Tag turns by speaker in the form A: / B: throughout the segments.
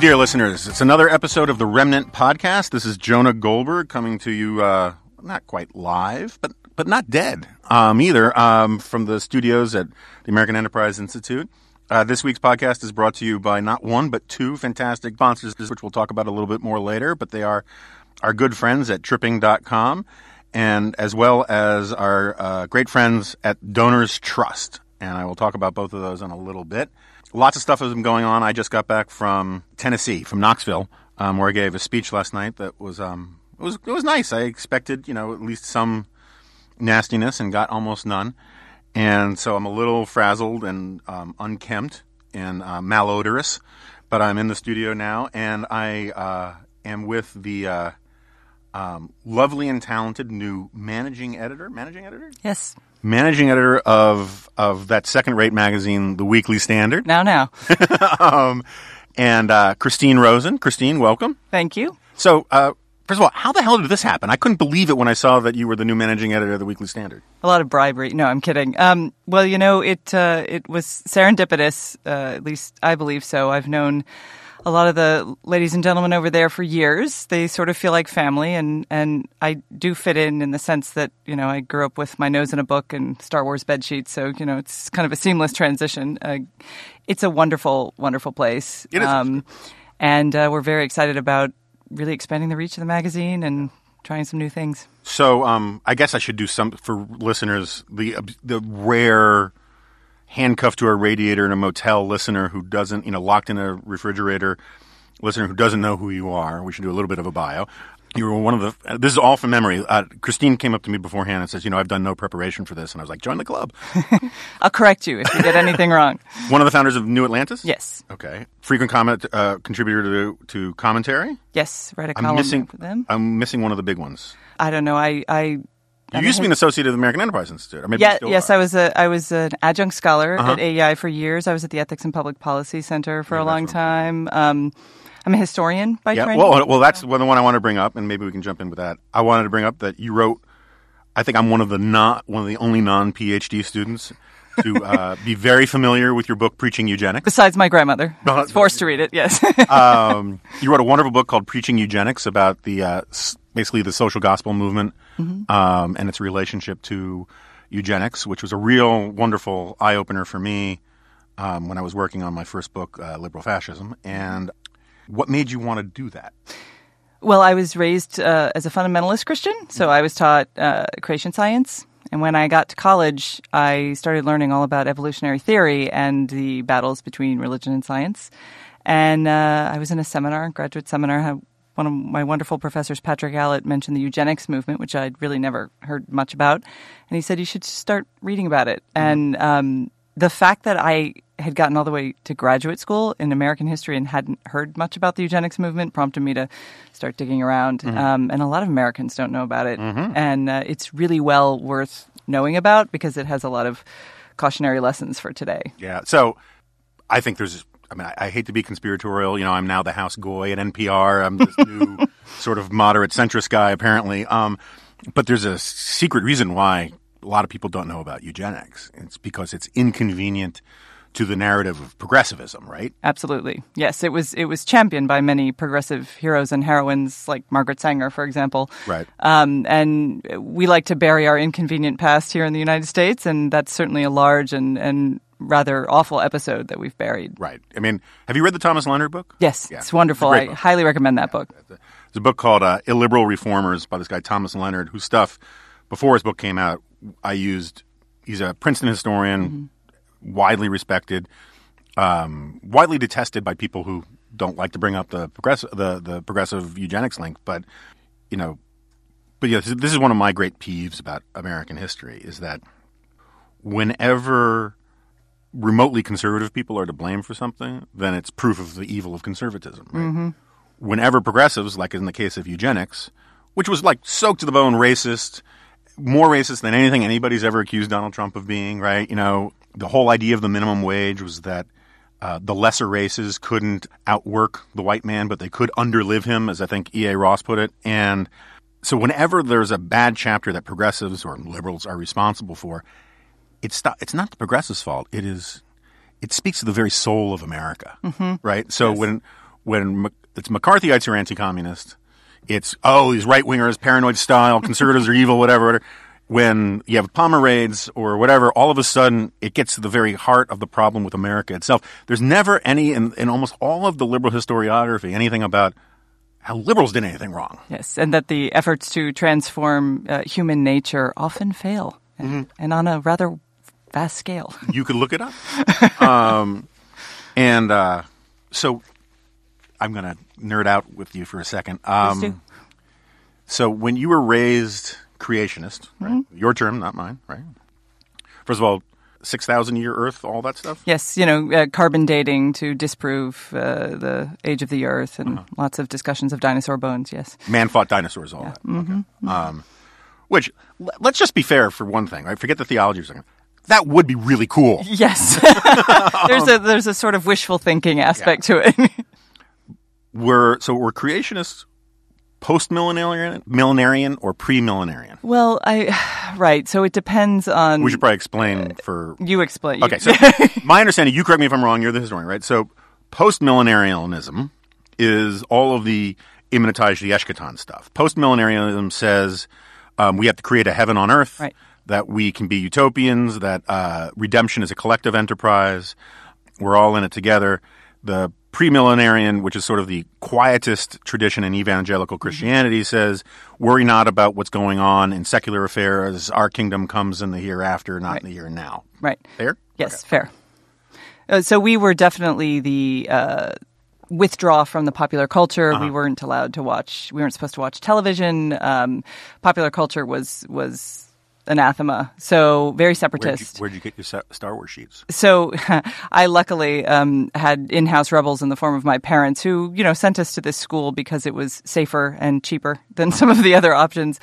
A: Dear listeners. It's another episode of the Remnant Podcast. This is Jonah Goldberg coming to you, uh, not quite live, but but not dead um, either, um, from the studios at the American Enterprise Institute. Uh, this week's podcast is brought to you by not one but two fantastic sponsors, which we'll talk about a little bit more later. But they are our good friends at Tripping.com, and as well as our uh, great friends at Donors Trust. And I will talk about both of those in a little bit lots of stuff has been going on. I just got back from Tennessee, from Knoxville, um, where I gave a speech last night that was um, it was it was nice. I expected you know at least some nastiness and got almost none, and so I'm a little frazzled and um, unkempt and uh, malodorous, but I'm in the studio now and I uh, am with the. Uh, um, lovely and talented new managing editor, managing editor,
B: Yes.
A: Managing editor of of that second rate magazine, The Weekly Standard.
B: Now, now.
A: um, and uh, Christine Rosen. Christine, welcome.
B: Thank you.
A: So, uh, first of all, how the hell did this happen? I couldn't believe it when I saw that you were the new managing editor of The Weekly Standard.
B: A lot of bribery. No, I'm kidding. Um, well, you know, it uh, it was serendipitous. Uh, at least I believe so. I've known a lot of the ladies and gentlemen over there for years. They sort of feel like family, and and I do fit in in the sense that you know I grew up with my nose in a book and Star Wars bed sheets, so you know it's kind of a seamless transition. Uh, it's a wonderful, wonderful place.
A: It is.
B: Um, and uh, we're very excited about really expanding the reach of the magazine and trying some new things.
A: So, um, I guess I should do some for listeners. The the rare handcuffed to a radiator in a motel listener who doesn't, you know, locked in a refrigerator listener who doesn't know who you are. We should do a little bit of a bio. You were one of the. This is all from memory. Uh, Christine came up to me beforehand and says, "You know, I've done no preparation for this," and I was like, "Join the club."
B: I'll correct you if you did anything wrong.
A: One of the founders of New Atlantis.
B: Yes.
A: Okay. Frequent comment uh, contributor to to commentary.
B: Yes, write a
A: I'm
B: column
A: missing.
B: for them.
A: I'm missing one of the big ones.
B: I don't know. I, I
A: You used to be an associate of the American Enterprise Institute. Or maybe
B: yeah, yes,
A: are.
B: I was a I was an adjunct scholar
A: Uh-huh.
B: at AEI for years. I was at the Ethics and Public Policy Center for
A: Yeah,
B: a long time. Um, I'm a historian by
A: Yeah.
B: training.
A: Well, well, that's one the one I want to bring up, and maybe we can jump in with that. I wanted to bring up that you wrote. I think I'm one of the not one of the only non PhD students to uh, be very familiar with your book, Preaching Eugenics.
B: Besides my grandmother,
A: No,
B: I was forced to read it. Yes.
A: um, you wrote a wonderful book called Preaching Eugenics about the uh, s- basically the social gospel movement um, and its relationship to eugenics, which was a real wonderful eye opener for me um, when I was working on my first book, uh, Liberal Fascism. And what made you want to do that?
B: Well, I was raised uh, as a fundamentalist Christian, so I was taught uh, creation science. And when I got to college, I started learning all about evolutionary theory and the battles between religion and science. And uh, I was in a seminar, graduate seminar. One of my wonderful professors, Patrick Allitt, mentioned the eugenics movement, which I'd really never heard much about. And he said you should start reading about it. And um, the fact that I had gotten all the way to graduate school in American history and hadn't heard much about the eugenics movement prompted me to start digging around. Um, and a lot of Americans don't know about it. And uh, it's really well worth knowing about because it has a lot of cautionary lessons for today.
A: Yeah. So I think there's. I mean, I, I hate to be conspiratorial. You know, I'm now the house goy at NPR. I'm this new sort of moderate centrist guy, apparently. Um, but there's a secret reason why a lot of people don't know about eugenics. It's because it's inconvenient to the narrative of progressivism, right?
B: Absolutely. Yes, it was it was championed by many progressive heroes and heroines like Margaret Sanger, for example.
A: Right.
B: Um, and we like to bury our inconvenient past here in the United States, and that's certainly a large and, and rather awful episode that we've buried.
A: Right. I mean, have you read the Thomas Leonard book?
B: Yes,
A: Yeah.
B: it's wonderful.
A: It's
B: I
A: book.
B: highly recommend that book.
A: There's a book called uh, Illiberal Reformers by this guy Thomas Leonard, whose stuff before his book came out, I used. He's a Princeton historian, widely respected, um, widely detested by people who don't like to bring up the progressive the, the progressive eugenics link. But you know, but yeah, this is one of my great peeves about American history is that whenever remotely conservative people are to blame for something, then it's proof of the evil of conservatism. Right? Whenever progressives, like in the case of eugenics, which was like soaked to the bone racist, more racist than anything anybody's ever accused Donald Trump of being, right? You know, the whole idea of the minimum wage was that uh, the lesser races couldn't outwork the white man, but they could underlive him, as I think E.A. Ross put it. And so, whenever there's a bad chapter that progressives or liberals are responsible for, it's not, it's not the progressives' fault. It is it speaks to the very soul of America, right? So when when it's McCarthyites are anti-communist, it's oh these right wingers, paranoid style, conservatives are evil, whatever. whatever. When you have Palmer raids or whatever, all of a sudden it gets to the very heart of the problem with America itself. There's never any in, in almost all of the liberal historiography anything about how liberals did anything wrong.
B: Yes, and that the efforts to transform uh, human nature often fail, and, and on a rather vast scale.
A: You could look it up. um, and uh, so I'm going to nerd out with you for a second. Um. So when you were raised creationist, right? your term, not mine, right? First of all, 6,000 year Earth, all that stuff?
B: Yes, you know, uh, carbon dating to disprove uh, the age of the Earth, and lots of discussions of dinosaur bones. Yes.
A: Man fought dinosaurs, all that. Okay. Um, which, l- let's just be fair for one thing, right? Forget the theology for a second. That would be really cool.
B: Yes. there's a there's a sort of wishful thinking aspect to it.
A: we're so we're creationists post millenarian, millenarian or pre millenarian?
B: well, I right. So it depends on.
A: We should probably explain for
B: you explain.
A: Okay, so my understanding, you correct me if I'm wrong, you're the historian, right? So post millenarianism is all of the immanentize the eschaton stuff. Post millenarianism says um, we have to create a heaven on earth,
B: Right.
A: That we can be utopians, that uh, redemption is a collective enterprise, we're all in it together. The premillenarian, which is sort of the quietist tradition in evangelical Christianity, says, worry not about what's going on in secular affairs. Our kingdom comes in the hereafter, not in the here and now.
B: right.
A: Fair?
B: Yes, fair. Uh, so we were definitely the uh, withdraw from the popular culture.
A: Uh-huh.
B: We weren't allowed to watch. We weren't supposed to watch television. Um, popular culture was was anathema. So very
A: you,
B: separatist.
A: where'd you get your Star Wars sheets?
B: so I luckily um, had in-house rebels in the form of my parents, who you know sent us to this school because it was safer and cheaper than some of the other options,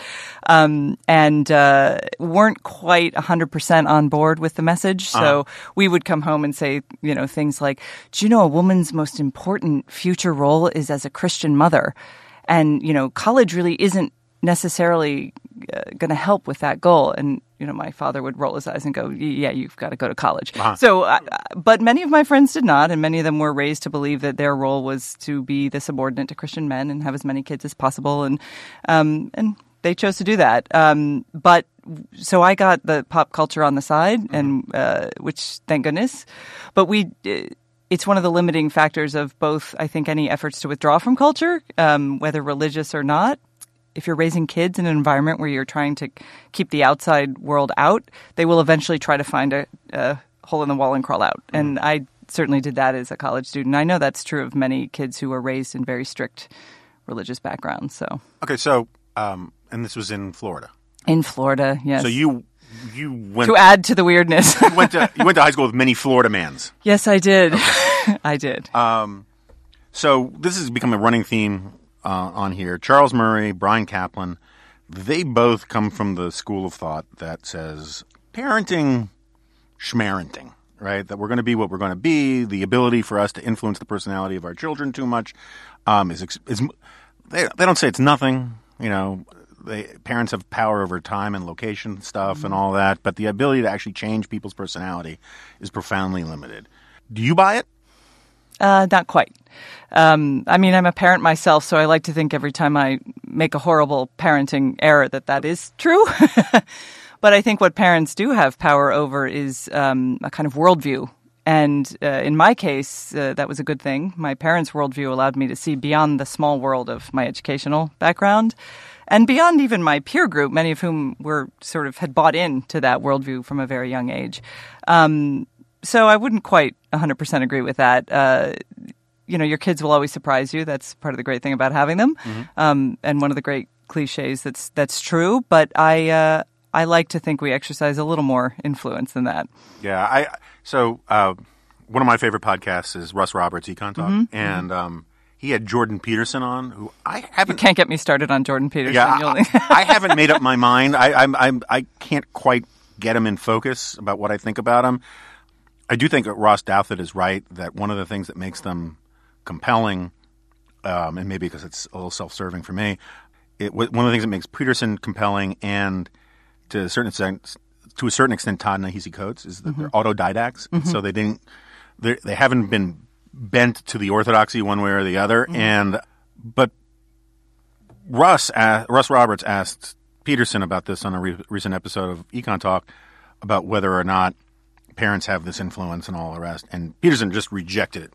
B: um, and uh, weren't quite hundred percent on board with the message. So we would come home and say, you know, things like, "Do you know a woman's most important future role is as a Christian mother?" And you know, college really isn't necessarily uh, going to help with that goal. And you know, my father would roll his eyes and go, "Yeah, you've got to go to college." So, uh, but many of my friends did not, and many of them were raised to believe that their role was to be the subordinate to Christian men and have as many kids as possible, and um, and they chose to do that. Um, but so I got the pop culture on the side, and uh, which thank goodness. But we. Uh, it's one of the limiting factors of both, I think, any efforts to withdraw from culture, um, whether religious or not. If you're raising kids in an environment where you're trying to keep the outside world out, they will eventually try to find a, a hole in the wall and crawl out. And I certainly did that as a college student. I know that's true of many kids who were raised in very strict religious backgrounds. So
A: Okay, so um, and this was in Florida.
B: in Florida, yes.
A: So you you went
B: to add to the weirdness.
A: you went to you went to high school with many Florida mans.
B: yes, I did. I did.
A: Um, So this has become a running theme uh, on here. Charles Murray, Bryan Caplan, they both come from the school of thought that says parenting schmarenting, right? That we're going to be what we're going to be. The ability for us to influence the personality of our children too much um, is, is they, they don't say it's nothing. You know, they, parents have power over time and location stuff and all that, but the ability to actually change people's personality is profoundly limited. Do you buy it?
B: Uh, not quite. Um, I mean, I'm a parent myself, so I like to think every time I make a horrible parenting error that that is true. but I think what parents do have power over is um, a kind of worldview. And uh, in my case, uh, that was a good thing. My parents' worldview allowed me to see beyond the small world of my educational background and beyond even my peer group, many of whom were sort of had bought into that worldview from a very young age. Um, so I wouldn't quite 100% agree with that. Uh, you know, your kids will always surprise you. That's part of the great thing about having them,
A: Mm-hmm.
B: um, and one of the great cliches that's that's true. But I uh, I like to think we exercise a little more influence than that.
A: Yeah, I so uh, one of my favorite podcasts is Russ Roberts Econ Talk, and um, he had Jordan Peterson on, who I haven't.
B: Can't get me started on Jordan Peterson.
A: yeah,
B: You'll-
A: I, I haven't made up my mind. I, I'm, I'm, I can't quite get him in focus about what I think about him. I do think that Ross Douthat is right that one of the things that makes them compelling, um, and maybe because it's a little self-serving for me, it, one of the things that makes Peterson compelling and to a certain extent, to a certain extent, Ta-Nehisi Coates is that they're mm-hmm. autodidacts, mm-hmm. so they didn't, they haven't been bent to the orthodoxy one way or the other, mm-hmm. and but Russ a Russ Roberts asked Peterson about this on a re- recent episode of Econ Talk about whether or not parents have this influence and all the rest, and Peterson just rejected it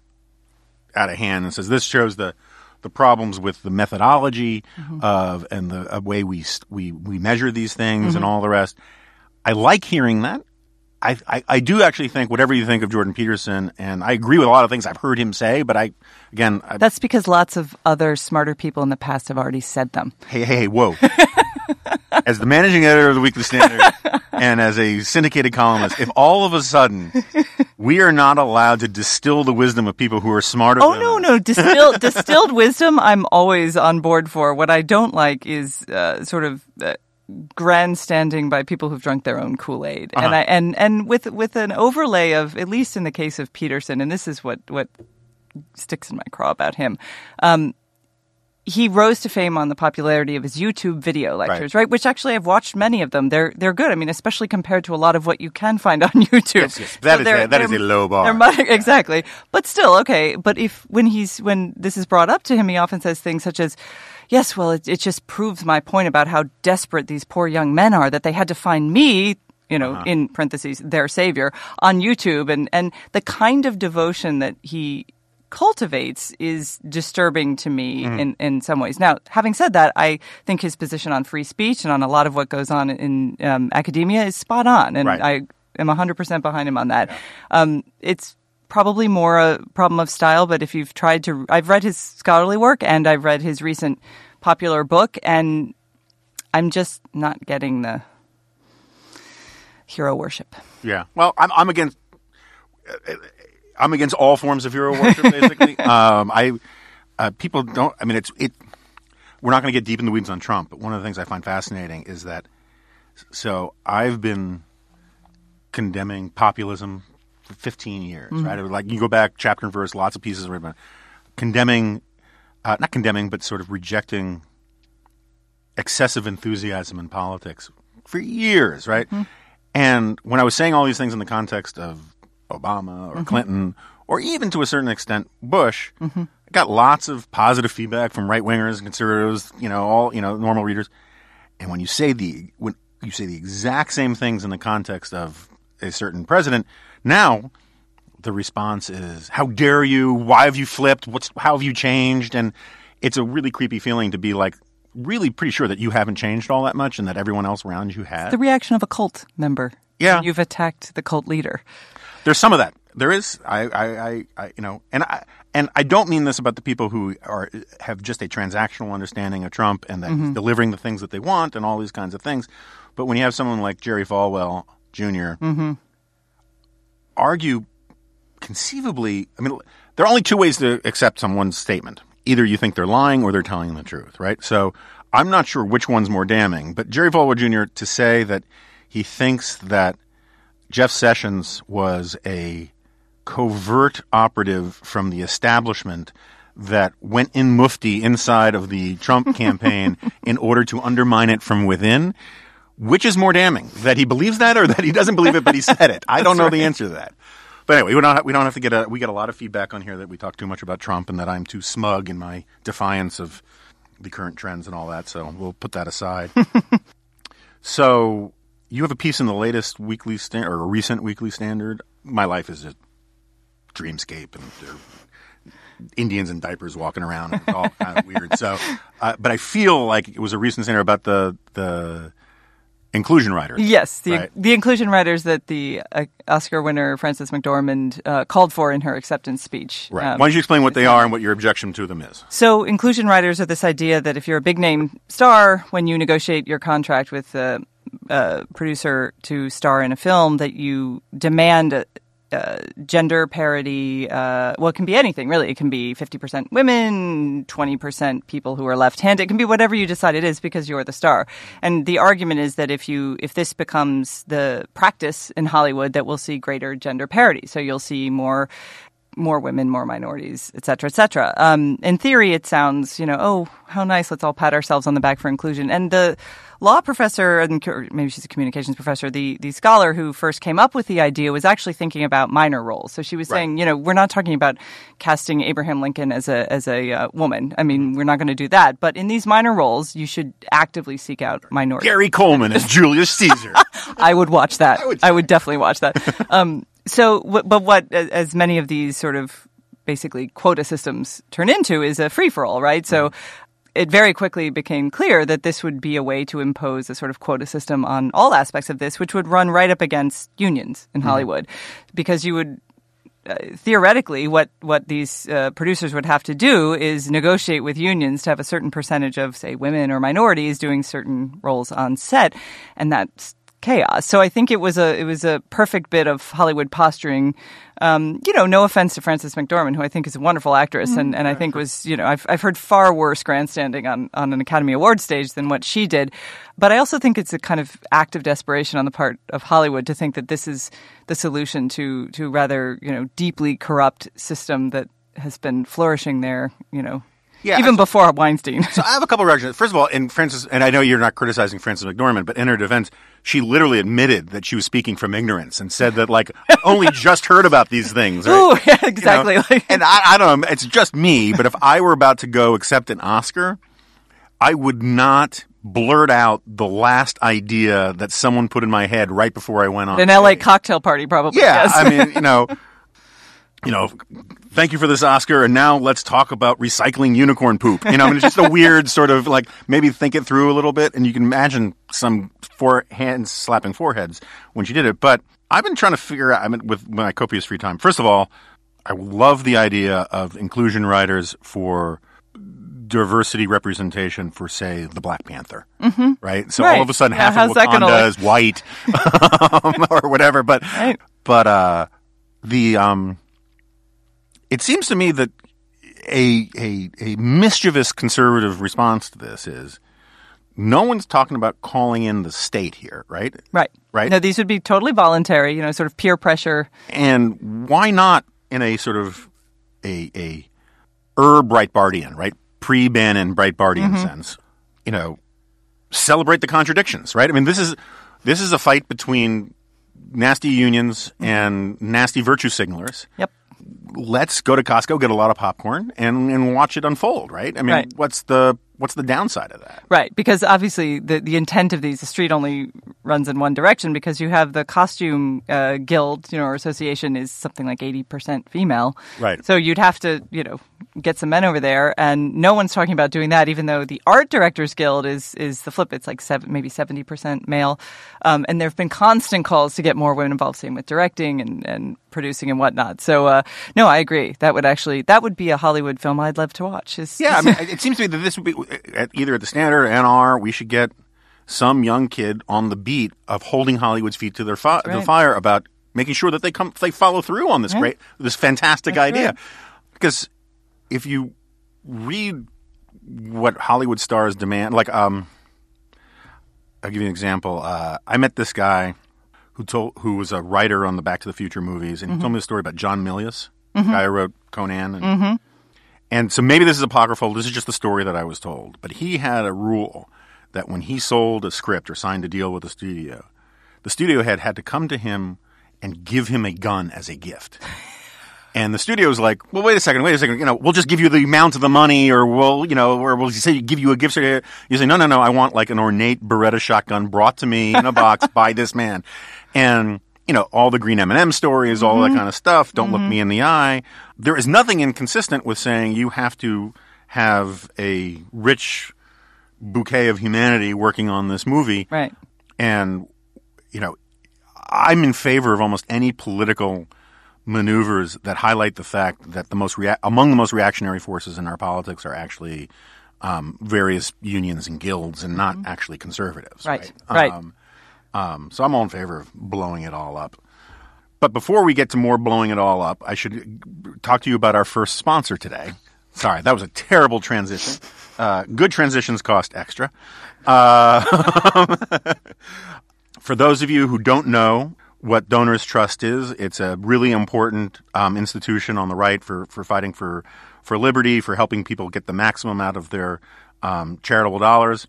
A: out of hand and says this shows the the problems with the methodology mm-hmm. of and the way we we we measure these things and mm-hmm. all the rest. I like hearing that. I, I I do actually think whatever you think of Jordan Peterson, and I agree with a lot of things I've heard him say, but I again, I,
B: That's because lots of other smarter people in the past have already said them.
A: hey hey hey, whoa! as the managing editor of the Weekly Standard and as a syndicated columnist, if all of a sudden we are not allowed to distill the wisdom of people who are smarter,
B: Oh
A: than
B: no,
A: us,
B: no, distilled distilled wisdom. I'm always on board for. What I don't like is uh, sort of. Uh, grandstanding by people who've drunk their own Kool-Aid. And I and and with with an overlay of at least in the case of Peterson and this is what what sticks in my craw about him. Um he rose to fame on the popularity of his YouTube video lectures, right? Which actually I've watched many of them. They're they're good. I mean, especially compared to a lot of what you can find on YouTube.
A: Yes, yes. That is
B: they're-
A: a- that is a low bar.
B: mu- exactly. But still, okay. But if when he's when this is brought up to him, he often says things such as, "Yes, well, it, it just proves my point about how desperate these poor young men are that they had to find me." You know,
A: Uh-huh.
B: in parentheses, their savior on YouTube, and and the kind of devotion that he cultivates is disturbing to me
A: Mm-hmm.
B: in, in some ways. Now, having said that, I think his position on free speech and on a lot of what goes on in um, academia is spot on, and
A: Right.
B: I am 100% behind him on that. Um, it's probably more a problem of style, but if you've tried to, I've read his scholarly work and I've read his recent popular book, and I'm just not getting the hero worship.
A: Yeah. Well, I'm I'm against I'm against all forms of hero worship. Basically, um, I uh, people don't. I mean, it's it. We're not going to get deep in the weeds on Trump, but one of the things I find fascinating is that. So I've been condemning populism for 15 years, right? Like you go back chapter and verse, lots of pieces written about condemning, uh, not condemning, but sort of rejecting excessive enthusiasm in politics for years, right? And when I was saying all these things in the context of Obama or mm-hmm. Clinton, or even to a certain extent Bush, mm-hmm. I got lots of positive feedback from right wingers and conservatives, you know, all you know, normal readers. And when you say the when you say the exact same things in the context of a certain president, now the response is, "How dare you? Why have you flipped? What's how have you changed?" And it's a really creepy feeling to be like really pretty sure that you haven't changed all that much and that everyone else around you has.
B: The reaction of a cult member.
A: Yeah.
B: You've attacked the cult leader.
A: There's some of that. There is. I, I, I, I you know, and I, and I don't mean this about the people who are have just a transactional understanding of Trump and that he's mm-hmm. delivering the things that they want and all these kinds of things. But when you have someone like Jerry Falwell junior mm-hmm. argue conceivably, I mean, there are only two ways to accept someone's statement. Either you think they're lying or they're telling the truth, right? So I'm not sure which one's more damning, but Jerry Falwell Jr. to say that he thinks that Jeff Sessions was a covert operative from the establishment that went in mufti inside of the Trump campaign in order to undermine it from within. Which is more damning, that he believes that or that he doesn't believe it, but he said it? I don't know the answer to that. But anyway, we don't have, we don't have to get a we get a lot of feedback on here that we talk too much about Trump and that I'm too smug in my defiance of the current trends and all that. So we'll put that aside. so you have a piece in the latest weekly stand or a recent weekly standard. My life is a dreamscape, and there are Indians in diapers walking around. And it's all kind of weird. So, uh, but I feel like it was a recent standard about the the inclusion riders.
B: Yes, the
A: right?
B: the inclusion riders that the uh, Oscar winner Frances McDormand uh, called for in her acceptance speech.
A: Right.
B: Um,
A: Why don't you explain what they are and what your objection to them is?
B: So, inclusion riders are this idea that if you're a big name star, when you negotiate your contract with a, a producer to star in a film, that you demand a, uh, gender parity. Uh, well, it can be anything, really. It can be 50% women, 20% people who are left-handed. It can be whatever you decide it is because you're the star. And the argument is that if you if this becomes the practice in Hollywood, that we'll see greater gender parity. So you'll see more more women, more minorities, et cetera, et cetera. Um, in theory, it sounds, you know, oh, how nice. Let's all pat ourselves on the back for inclusion. And the law professor, and maybe she's a communications professor, the, the scholar who first came up with the idea was actually thinking about minor roles. So she was
A: Right.
B: saying, you know, we're not talking about casting Abraham Lincoln as a, as a uh, woman. I mean, we're not going to do that. But in these minor roles, you should actively seek out minorities.
A: Gary Coleman as Julius Caesar.
B: I would watch that. I
A: would
B: would, definitely watch that. um, so, but what, as many of these sort of basically quota systems turn into, is a free for all, right? So. It very quickly became clear that this would be a way to impose a sort of quota system on all aspects of this, which would run right up against unions in Hollywood, because you would uh, theoretically, what what these uh, producers would have to do is negotiate with unions to have a certain percentage of, say, women or minorities doing certain roles on set, and that's chaos. So I think it was a it was a perfect bit of Hollywood posturing. Um, you know, no offense to Frances McDormand, who I think is a wonderful actress, and, and I think was you know I've I've heard far worse grandstanding on on an Academy Award stage than what she did, but I also think it's a kind of act of desperation on the part of Hollywood to think that this is the solution to to rather you know deeply corrupt system that has been flourishing there. You know.
A: Yeah,
B: even
A: I-
B: before Weinstein.
A: So I have a couple of reactions. First of all, in Frances, and I know you're not criticizing Frances McDormand, but in her defense, she literally admitted that she was speaking from ignorance and said that like only just heard about these things. Right?
B: Ooh, yeah,
A: You know?
B: exactly. Like-
A: and I, I don't know. It's just me, but if I were about to go accept an Oscar, I would not blurt out the last idea that someone put in my head right before I went on.
B: An LA cocktail party, probably.
A: Yeah. I mean, you know, you know, thank you for this Oscar, and now let's talk about recycling unicorn poop. You know, I mean, it's just a weird sort of like maybe think it through a little bit, and you can imagine some four hands slapping foreheads when she did it. But I've been trying to figure out. I mean, with my copious free time. First of all, I love the idea of inclusion riders for diversity representation for, say, the Black Panther, mm-hmm. right? So
B: Right.
A: all of a sudden, half of Wakanda is white um, or whatever. But
B: Right.
A: but uh, the um, it seems to me that a a a mischievous conservative response to this is no one's talking about calling in the state here, right?
B: Right.
A: Right.
B: No, these would be totally voluntary, you know, sort of peer pressure.
A: And why not in a sort of a a er Breitbartian, right? Pre Bannon Breitbartian sense, you know, celebrate the contradictions, right? I mean, this is this is a fight between nasty unions and nasty virtue signalers.
B: Yep.
A: Let's go to Costco, get a lot of popcorn, and and watch it unfold, right? I mean,
B: Right.
A: what's the what's the downside of that?
B: Right, because obviously the, the intent of these, the street only runs in one direction because you have the costume uh, guild, you know, or association is something like 80% female.
A: Right.
B: So you'd have to, you know, get some men over there and no one's talking about doing that even though the art directors guild is is the flip it's like seven, maybe 70% male um, and there have been constant calls to get more women involved same with directing and, and producing and whatnot so uh, no i agree that would actually that would be a hollywood film i'd love to watch
A: Yeah, I mean, it seems to me that this would be at either at the Standard or NR. We should get some young kid on the beat of holding Hollywood's feet to their fi- the fire about making sure that they come they follow through on this great this fantastic
B: That's
A: idea.
B: right.
A: Because if you read what Hollywood stars demand, like um, I'll give you an example. Uh, I met this guy who told who was a writer on the Back to the Future movies, and he
B: Mm-hmm.
A: told me the story about John Milius, the guy who wrote Conan. And, mm-hmm. and so maybe this is apocryphal. This is just the story that I was told. But he had a rule that when he sold a script or signed a deal with a studio, the studio head had to come to him and give him a gun as a gift. And the studio was like, well, wait a second, wait a second. You know, we'll just give you the amount of the money, or we'll, you know, or we'll say give you a gift certificate. You say, no, no, no. I want like an ornate Beretta shotgun brought to me in a box by this man, and you know, all the green M and m stories, all that kind of stuff. Don't look me in the eye. There is nothing inconsistent with saying you have to have a rich bouquet of humanity working on this movie,
B: Right.
A: and you know, I'm in favor of almost any political maneuvers that highlight the fact that the most rea- among the most reactionary forces in our politics are actually um, various unions and guilds, and not actually conservatives.
B: Right, right.
A: Um, um, so I'm all in favor of blowing it all up. But before we get to more blowing it all up, I should talk to you about our first sponsor today. Sorry, that was a terrible transition. Uh, good transitions cost extra. Uh, for those of you who don't know what Donors Trust is, it's a really important um, institution on the right for, for fighting for, for liberty, for helping people get the maximum out of their um, charitable dollars.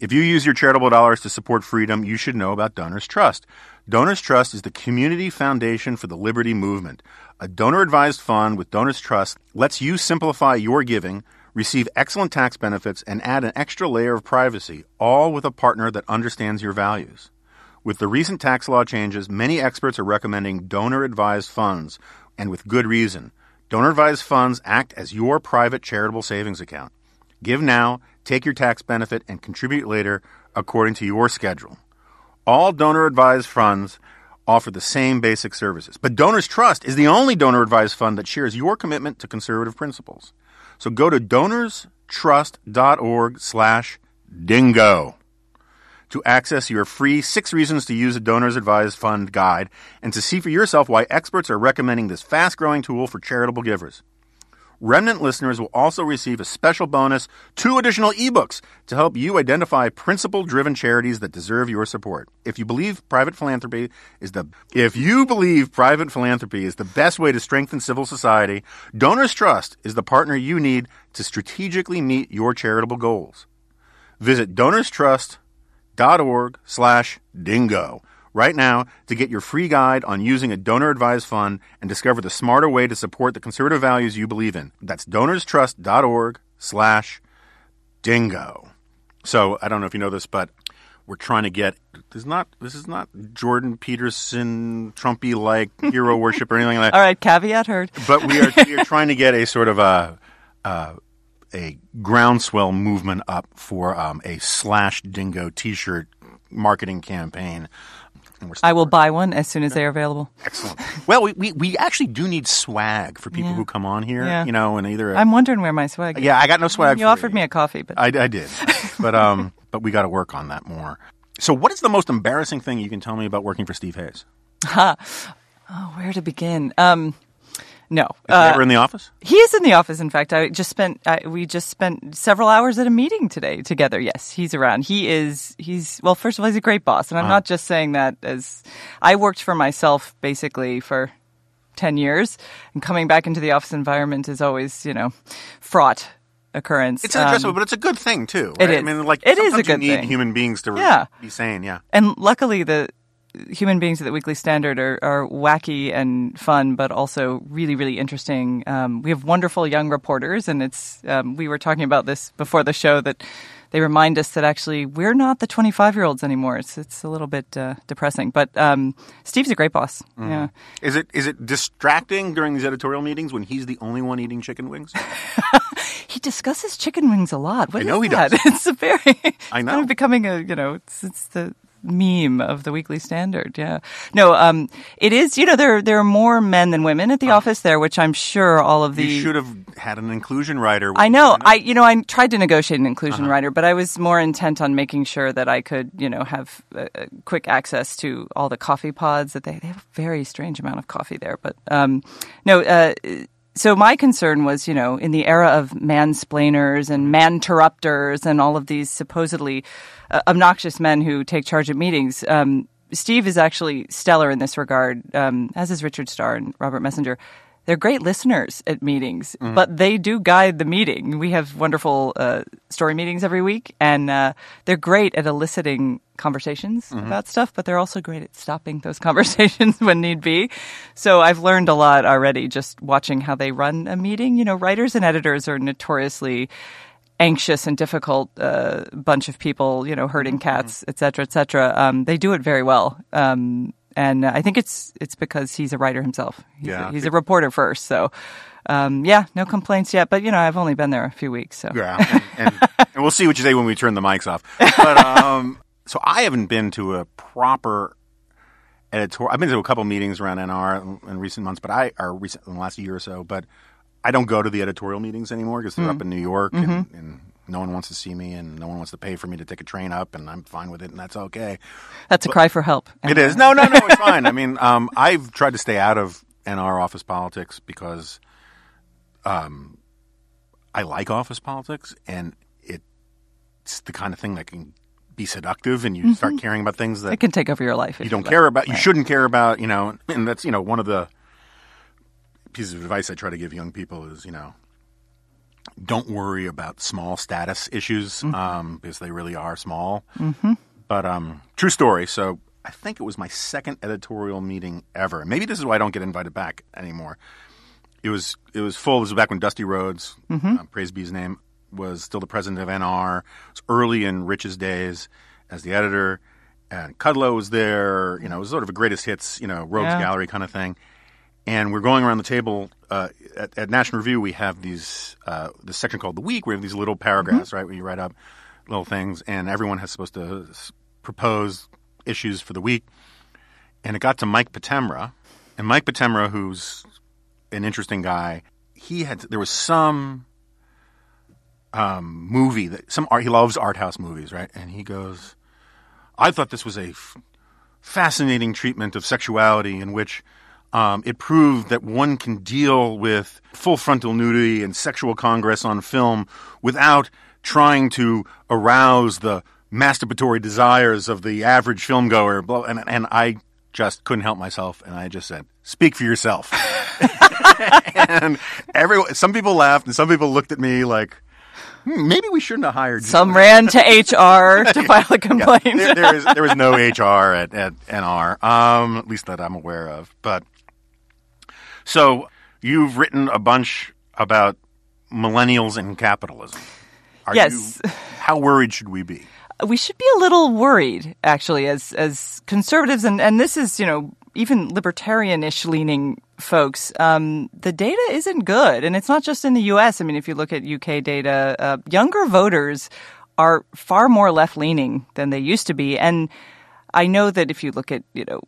A: If you use your charitable dollars to support freedom, you should know about Donors Trust. Donors Trust is the community foundation for the liberty movement. A donor advised fund with Donors Trust lets you simplify your giving, receive excellent tax benefits, and add an extra layer of privacy, all with a partner that understands your values. With the recent tax law changes, many experts are recommending donor advised funds, and with good reason. Donor advised funds act as your private charitable savings account. Give now, take your tax benefit, and contribute later according to your schedule. All donor advised funds offer the same basic services, but Donors Trust is the only donor advised fund that shares your commitment to conservative principles. So go to donorstrust.org/dingo to access your free six reasons to use a donor's advised fund guide and to see for yourself why experts are recommending this fast growing tool for charitable givers. Remnant listeners will also receive a special bonus, two additional ebooks to help you identify principle driven charities that deserve your support. If you believe private philanthropy is the if you believe private philanthropy is the best way to strengthen civil society, Donors Trust is the partner you need to strategically meet your charitable goals. Visit donorstrust.org slash dingo right now to get your free guide on using a donor advised fund and discover the smarter way to support the conservative values you believe in. That's donorstrust.org slash dingo. So I don't know if you know this, but we're trying to get this is not this is not Jordan Peterson Trumpy like hero worship or anything like that.
B: All right. Caveat heard.
A: But we are we are trying to get a sort of a uh, a groundswell movement up for um, a slash dingo T-shirt marketing campaign.
B: I will buy one as soon as they are available.
A: excellent. Well, we, we, we actually do need swag for people
B: Yeah.
A: who come on here.
B: Yeah.
A: You know, and either
B: I'm wondering where my swag. is.
A: yeah, I got no swag.
B: You offered me a coffee, but
A: I, I did, but um, but we got to work on that more. So, what is the most embarrassing thing you can tell me about working for Steve Hayes?
B: oh, where to begin? Um, no,
A: Is he
B: uh,
A: ever in the office?
B: he is in the office. In fact, I just spent I, we just spent several hours at a meeting today together. Yes, he's around. He is. He's well. First of all, he's a great boss, and I'm not just saying that as I worked for myself basically for. 10 years and coming back into the office environment is always, you know, fraught occurrence.
A: It's adjustable,
B: Um,
A: but it's a good thing too.
B: it
A: right? I mean, like
B: It is a good
A: you need
B: thing.
A: human beings to
B: Yeah.
A: be sane. Yeah.
B: And luckily, the human beings at the Weekly Standard are, are wacky and fun, but also really, really interesting. Um, we have wonderful young reporters, and it's um, we were talking about this before the show that they remind us that actually we're not the 25 year olds anymore. It's it's a little bit uh, depressing, but um, Steve's a great boss. Yeah.
A: Is it is it distracting during these editorial meetings when he's the only one eating chicken wings?
B: He discusses chicken wings a lot. What
A: I know he
B: that?
A: does.
B: It's a very.
A: I know.
B: Kind of becoming a you know it's it's the meme of the Weekly Standard. Yeah. No. Um. It is. You know there there are more men than women at the office there, which I'm sure all of the.
A: you should have had an inclusion rider.
B: I know. I you know I tried to negotiate an inclusion
A: Uh-huh.
B: rider, but I was more intent on making sure that I could you know have uh, uh, quick access to all the coffee pods that they they have a very strange amount of coffee there. But um, no. Uh, so my concern was, you know, in the era of mansplainers and manterrupters and all of these supposedly uh, obnoxious men who take charge at meetings, um, Steve is actually stellar in this regard, um, as is Richard Starr and Robert Messenger. They're great listeners at meetings,
A: Mm-hmm.
B: but they do guide the meeting. We have wonderful uh, story meetings every week, and uh, they're great at eliciting conversations
A: Mm-hmm.
B: about stuff, but they're also great at stopping those conversations when need be. So I've learned a lot already just watching how they run a meeting. You know, writers and editors are notoriously anxious and difficult uh, bunch of people, you know, herding
A: Mm-hmm.
B: cats, et cetera, et cetera. Um, they do it very well. Um, and I think it's it's because he's a writer himself. He's,
A: Yeah.
B: a, he's a reporter first. So, um, yeah, no complaints yet. But you know, I've only been there a few weeks. So
A: Yeah, and, and, and we'll see what you say when we turn the mics off. But um, so I haven't been to a proper editorial. I've been to a couple meetings around NR in, in recent months, but I are recent in the last year or so. But I don't go to the editorial meetings anymore because they're
B: Hmm.
A: up in New York
B: Mm-hmm.
A: and, and no one wants to see me and no one wants to pay for me to take a train up, and I'm fine with it, and that's okay.
B: that's a cry for help.
A: It is. No, no, no. It's fine. I mean, um, I've tried to stay out of NR office politics because um, I like office politics, and it's the kind of thing that can be seductive, and you start caring about things that
B: It can take over your life. if
A: you don't
B: let.
A: care about. You shouldn't care about. You know, and that's you know one of the pieces of advice I try to give young people is you know. Don't worry about small status issues um, because they really are small. Mm-hmm. But um, true story. So I think it was my second editorial meeting ever. Maybe this is why I don't get invited back anymore. It was it was full. This was back when Dusty Rhodes, uh, praise be his name, was still the president of NR. It was early in Rich's days as the editor, and Kudlow was there. You know, it was sort of a greatest hits, you know, Rhodes
B: Yeah.
A: Gallery kind of thing. And we're going around the table uh, at, at National Review. We have these uh, this section called the week. We have these little paragraphs, right, where you write up little things, and everyone has supposed to s- propose issues for the week. And it got to Mike Potemra, and Mike Potemra, who's an interesting guy, he had there was some um, movie that some art he loves art house movies, right? And he goes, I thought this was a f- fascinating treatment of sexuality in which um, it proved that one can deal with full frontal nudity and sexual congress on film without trying to arouse the masturbatory desires of the average filmgoer. And, and I just couldn't help myself, and I just said, "Speak for yourself." and everyone, some people laughed, and some people looked at me like, hmm, "Maybe we shouldn't have hired." you."
B: Some ran to HR to file a complaint.
A: there, there, is, there was no HR at, at NR, um, at least that I'm aware of. But so you've written a bunch about millennials and capitalism. Are
B: Yes.
A: You, how worried should we be?
B: we should be a little worried actually as as conservatives and and this is you know even libertarian-ish leaning folks um, the data isn't good and it's not just in the us i mean if you look at uk data uh, younger voters are far more left-leaning than they used to be and i know that if you look at you know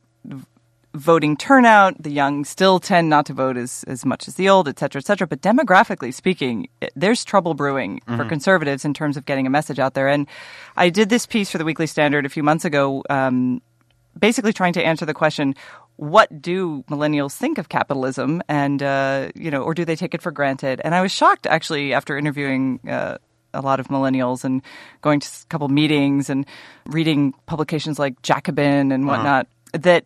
B: voting turnout. The young still tend not to vote as, as much as the old, et cetera, et cetera. But demographically speaking, it- there's trouble brewing for conservatives in terms of getting a message out there. And I did this piece for the Weekly Standard a few months ago, um, basically trying to answer the question. What do millennials think of capitalism, and uh, you know, or do they take it for granted? And I was shocked actually after interviewing uh, a lot of millennials and going to a couple meetings and reading publications like Jacobin and whatnot that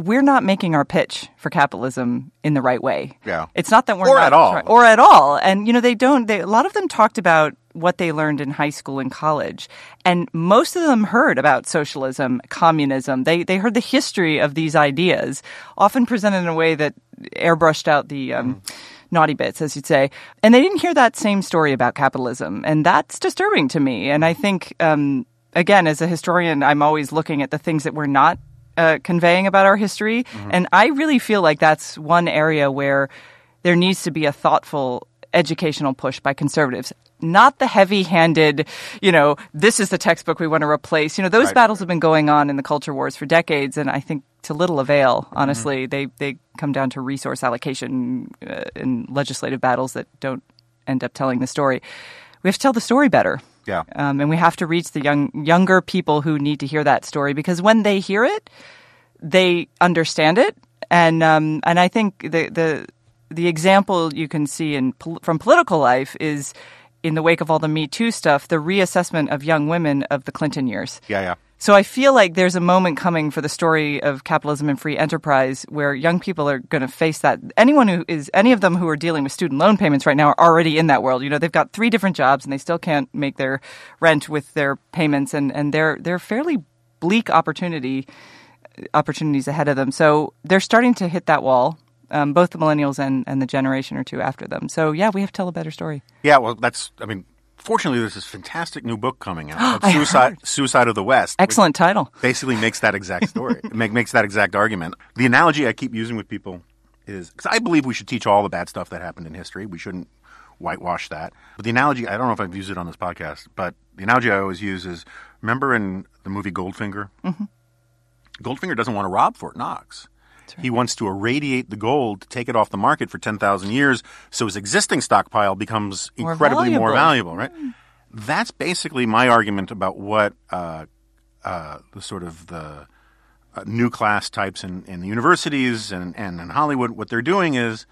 B: we're not making our pitch for capitalism in the right way.
A: Yeah.
B: It's not that we're
A: Or
B: not
A: at all.
B: try- or at all. And you know, they don't they a lot of them talked about what they learned in high school and college. And most of them heard about socialism, communism. They they heard the history of these ideas, often presented in a way that airbrushed out the um, naughty bits, as you'd say. And they didn't hear that same story about capitalism. And that's disturbing to me. And I think um, again, as a historian, I'm always looking at the things that we're not uh, conveying about our history. And I really feel like that's one area where there needs to be a thoughtful educational push by conservatives. Not the heavy handed, you know, this is the textbook we want to replace. You know, those battles have been going on in the culture wars for decades, and I think to little avail, honestly. They, they come down to resource allocation uh, and legislative battles that don't end up telling the story. We have to tell the story better.
A: Yeah.
B: Um, and we have to reach the young younger people who need to hear that story because when they hear it, they understand it, and um, and I think the the the example you can see in from political life is in the wake of all the Me Too stuff, the reassessment of young women of the Clinton years.
A: Yeah, yeah.
B: So I feel like there's a moment coming for the story of capitalism and free enterprise where young people are going to face that. Anyone who is, any of them who are dealing with student loan payments right now are already in that world. You know, they've got three different jobs and they still can't make their rent with their payments and, and they're, they're fairly bleak opportunity, opportunities ahead of them. So they're starting to hit that wall. Um, both the millennials and, and the generation or two after them. So yeah, we have to tell a better story.
A: Yeah, well, that's. I mean, fortunately, there's this fantastic new book coming out, Suicide, Suicide of the West.
B: Excellent title.
A: Basically, makes that exact story. Make, makes that exact argument. The analogy I keep using with people is because I believe we should teach all the bad stuff that happened in history. We shouldn't whitewash that. But the analogy, I don't know if I've used it on this podcast, but the analogy I always use is remember in the movie Goldfinger? Mm-hmm. Goldfinger doesn't want to rob Fort Knox. He wants to irradiate the gold to take it off the market for 10,000 years so his existing stockpile becomes
B: More
A: incredibly more
B: valuable.
A: valuable, right? That's basically my argument about what uh, uh, the sort of the uh, new class types in, in the universities and, and in Hollywood, what they're doing is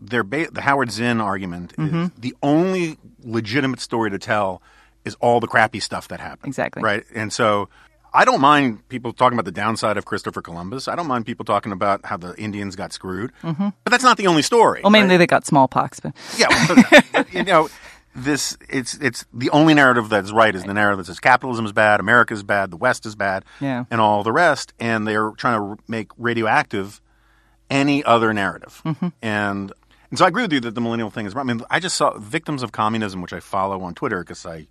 A: they're ba- the Howard Zinn argument
B: Mm-hmm.
A: is the only legitimate story to tell is all the crappy stuff that happened.
B: Exactly.
A: Right. And so I don't mind people talking about the downside of Christopher Columbus. I don't mind people talking about how the Indians got screwed. Mm-hmm. But that's not the only story.
B: Well, mainly
A: right?
B: they got smallpox, but
A: Yeah, but, you know, this it's it's the only narrative that's right is the narrative that says capitalism is bad, America is bad, the West is bad,
B: Yeah.
A: and all the rest, and they're trying to make radioactive any other narrative.
B: Mm-hmm.
A: And and so I agree with you that the millennial thing is. I mean, I just saw victims of communism, which I follow on Twitter because I,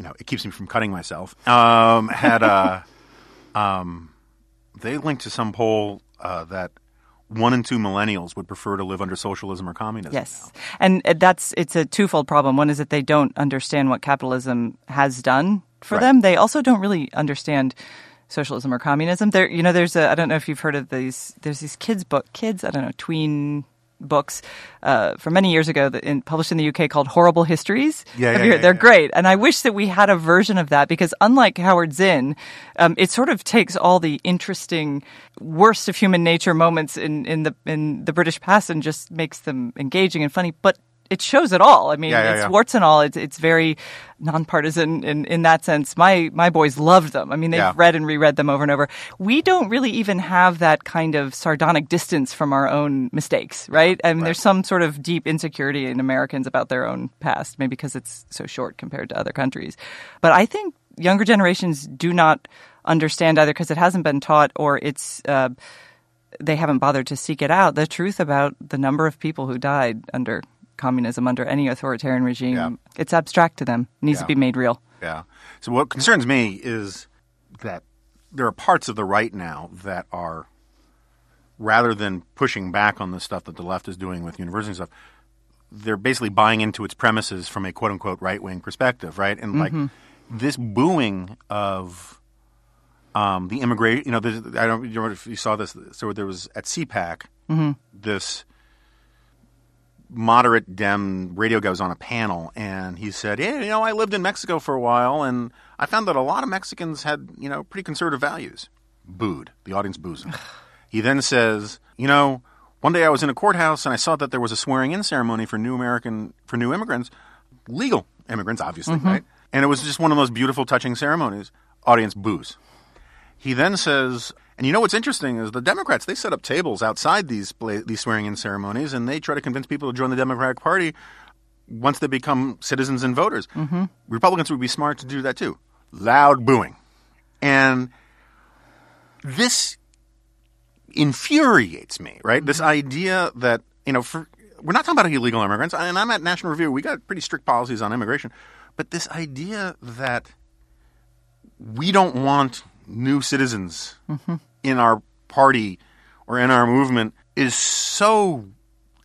A: you know, it keeps me from cutting myself. Um, had a, um, they linked to some poll uh, that one in two millennials would prefer to live under socialism or communism.
B: Yes, and uh, that's it's a twofold problem. One is that they don't understand what capitalism has done for
A: Right.
B: them. They also don't really understand socialism or communism. There, you know, there's a I don't know if you've heard of these. There's these kids book, kids I don't know tween books uh, from many years ago that in, published in the UK called Horrible Histories.
A: Yeah, yeah, yeah,
B: They're
A: yeah.
B: great, and I wish that we had a version of that because unlike Howard Zinn, um, it sort of takes all the interesting worst of human nature moments in, in the in the British past and just makes them engaging and funny, but. It shows it all. I mean,
A: Yeah, yeah,
B: it's
A: yeah.
B: warts and all. It's it's very nonpartisan in, in that sense. My my boys loved them. I mean, they've read and reread them over and over. We don't really even have that kind of sardonic distance from our own mistakes, right? I mean, there's some sort of deep insecurity in Americans about their own past, maybe because it's so short compared to other countries. But I think younger generations do not understand either because it hasn't been taught or it's. Uh, they haven't bothered to seek it out. The truth about the number of people who died under communism, under any authoritarian regime,
A: Yeah.
B: it's abstract to them. It needs
A: Yeah.
B: to be made real.
A: Yeah. So what concerns me is that there are parts of the right now that are, rather than pushing back on the stuff that the left is doing with university stuff, they're basically buying into its premises from a quote unquote right wing perspective, right? And like this booing of um, the immigration, you know, I don't you know if you saw this. So there was at CPAC this moderate Dem radio guy was on a panel, and he said, "Yeah, you know, I lived in Mexico for a while, and I found that a lot of Mexicans had, you know, pretty conservative values." Booed. The audience boos him. he then says, "You know, one day I was in a courthouse and I saw that there was a swearing-in ceremony for new American for new immigrants, legal immigrants, obviously, mm-hmm. right? And it was just one of those beautiful, touching ceremonies." Audience boos. He then says, and you know what's interesting is the Democrats they set up tables outside these these swearing-in ceremonies, and they try to convince people to join the Democratic Party once they become citizens and voters. Mm-hmm. Republicans would be smart to do that too. Loud booing, and this infuriates me. Right, this idea that you know, for, we're not talking about illegal immigrants, and I'm at National Review. We got pretty strict policies on immigration, but this idea that we don't want new citizens in our party or in our movement is so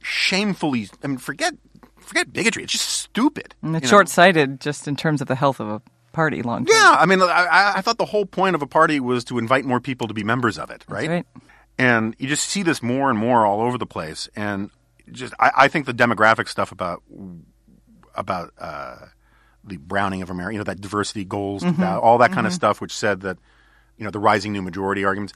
A: shamefully. I mean, forget forget bigotry. It's just stupid.
B: And it's
A: you know?
B: short sighted just in terms of the health of a party long term.
A: Yeah, I mean, I, I- thought the whole point of a party was to invite more people to be members of it, right?
B: right.
A: And you just see this more and more all over the place. And just, I, I think the demographic stuff about about uh, the browning of America, you know, that diversity goals, that- all that kind of stuff, which said that, you know, the rising new majority arguments.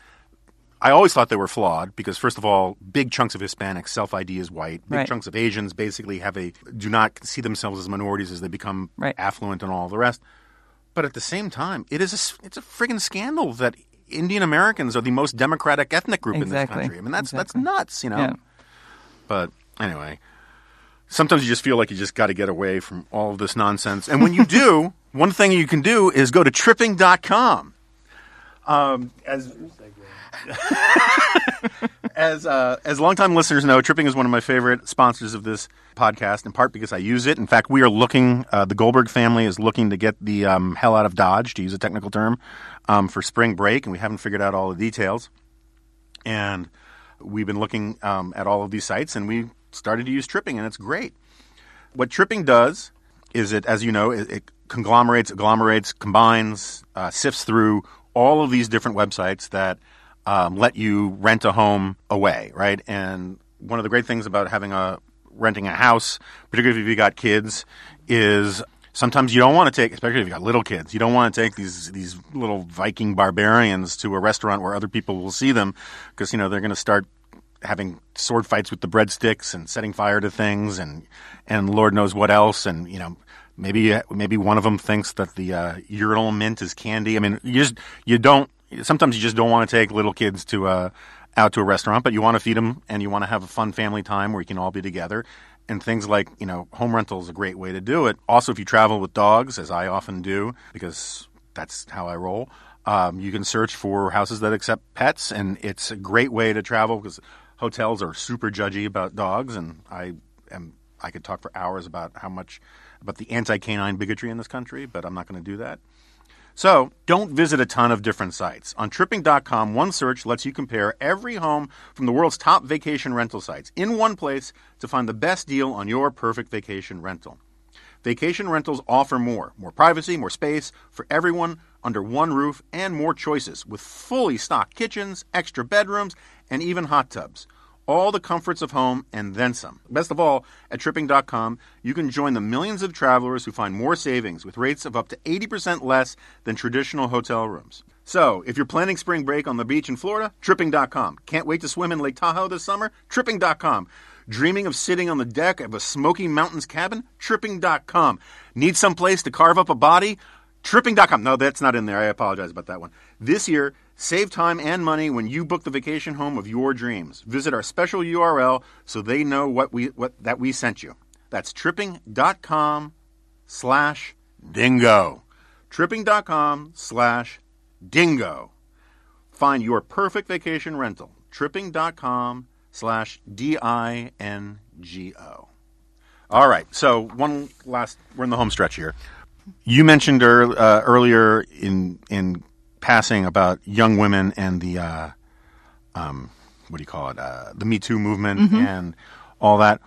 A: I always thought they were flawed because, first of all, big chunks of Hispanics self ID as white. Big
B: Right.
A: chunks of Asians basically have a do not see themselves as minorities as they become
B: Right.
A: affluent and all the rest. but at the same time, it is a, it's a friggin' scandal that Indian Americans are the most democratic ethnic group in this
B: Exactly.
A: country. I mean, that's
B: Exactly.
A: that's nuts, you know.
B: Yeah.
A: But anyway, sometimes you just feel like you just got to get away from all of this nonsense. And when you do, one thing you can do is go to tripping.com. Um, as as uh, as longtime listeners know, Tripping is one of my favorite sponsors of this podcast. In part because I use it. In fact, we are looking. Uh, the Goldberg family is looking to get the um, hell out of Dodge, to use a technical term, um, for spring break, and we haven't figured out all the details. And we've been looking um, at all of these sites, and we started to use Tripping, and it's great. What Tripping does is it, as you know, it, it conglomerates, agglomerates, combines, uh, sifts through all of these different websites that um, let you rent a home away, right? And one of the great things about having a renting a house, particularly if you got kids, is sometimes you don't want to take, especially if you got little kids, you don't want to take these these little Viking barbarians to a restaurant where other people will see them because you know they're going to start having sword fights with the breadsticks and setting fire to things and and Lord knows what else and you know maybe maybe one of them thinks that the uh, urinal mint is candy. I mean, you just you don't. Sometimes you just don't want to take little kids to uh, out to a restaurant, but you want to feed them and you want to have a fun family time where you can all be together. And things like you know home rental is a great way to do it. Also, if you travel with dogs, as I often do, because that's how I roll. Um, you can search for houses that accept pets, and it's a great way to travel because hotels are super judgy about dogs, and I am I could talk for hours about how much about the anti-canine bigotry in this country, but I'm not going to do that. So don't visit a ton of different sites. On tripping.com, one search lets you compare every home from the world's top vacation rental sites in one place to find the best deal on your perfect vacation rental. Vacation rentals offer more more privacy, more space for everyone under one roof, and more choices with fully stocked kitchens, extra bedrooms, and even hot tubs. All the comforts of home and then some. Best of all, at tripping.com, you can join the millions of travelers who find more savings with rates of up to 80% less than traditional hotel rooms. So, if you're planning spring break on the beach in Florida, tripping.com. Can't wait to swim in Lake Tahoe this summer? Tripping.com. Dreaming of sitting on the deck of a Smoky Mountains cabin? Tripping.com. Need some place to carve up a body? Tripping.com. No, that's not in there. I apologize about that one. This year, save time and money when you book the vacation home of your dreams. Visit our special URL so they know what we what that we sent you. That's tripping.com slash dingo. Tripping.com slash dingo. Find your perfect vacation rental. Tripping.com slash D I N G O. All right. So, one last, we're in the home stretch here. You mentioned ear, uh, earlier in in passing about young women and the uh, um, what do you call it? Uh, the Me Too movement and all that.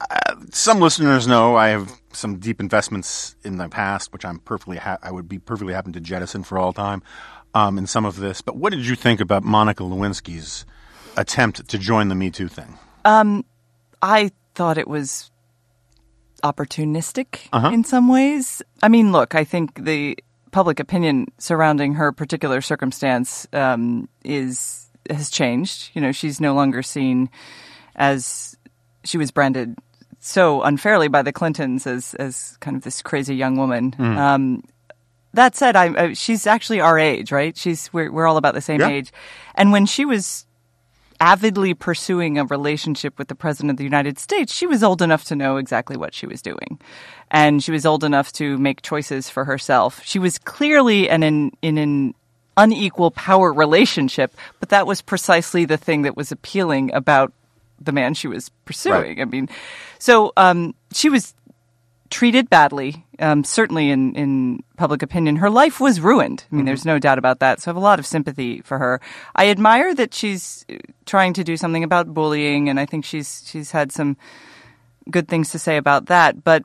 A: Uh, some listeners know I have some deep investments in the past, which I'm perfectly ha- I would be perfectly happy to jettison for all time. Um, in some of this, but what did you think about Monica Lewinsky's attempt to join the Me Too thing?
B: Um, I thought it was opportunistic
A: Uh-huh.
B: in some ways. I mean, look, I think the public opinion surrounding her particular circumstance um, is has changed. You know, she's no longer seen as she was branded so unfairly by the Clintons as as kind of this crazy young woman.
A: Hmm.
B: Um, that said, I, uh, she's actually our age, right? She's we're we're all about the same
A: Yeah.
B: age, and when she was avidly pursuing a relationship with the president of the United States, she was old enough to know exactly what she was doing. And she was old enough to make choices for herself. She was clearly an, in, in an unequal power relationship, but that was precisely the thing that was appealing about the man she was pursuing. I mean, so um, she was treated badly, um, certainly in, in public opinion. Her life was ruined. I mean, there's no doubt about that. So I have a lot of sympathy for her. I admire that she's uh, trying to do something about bullying, and I think she's she's had some good things to say about that. But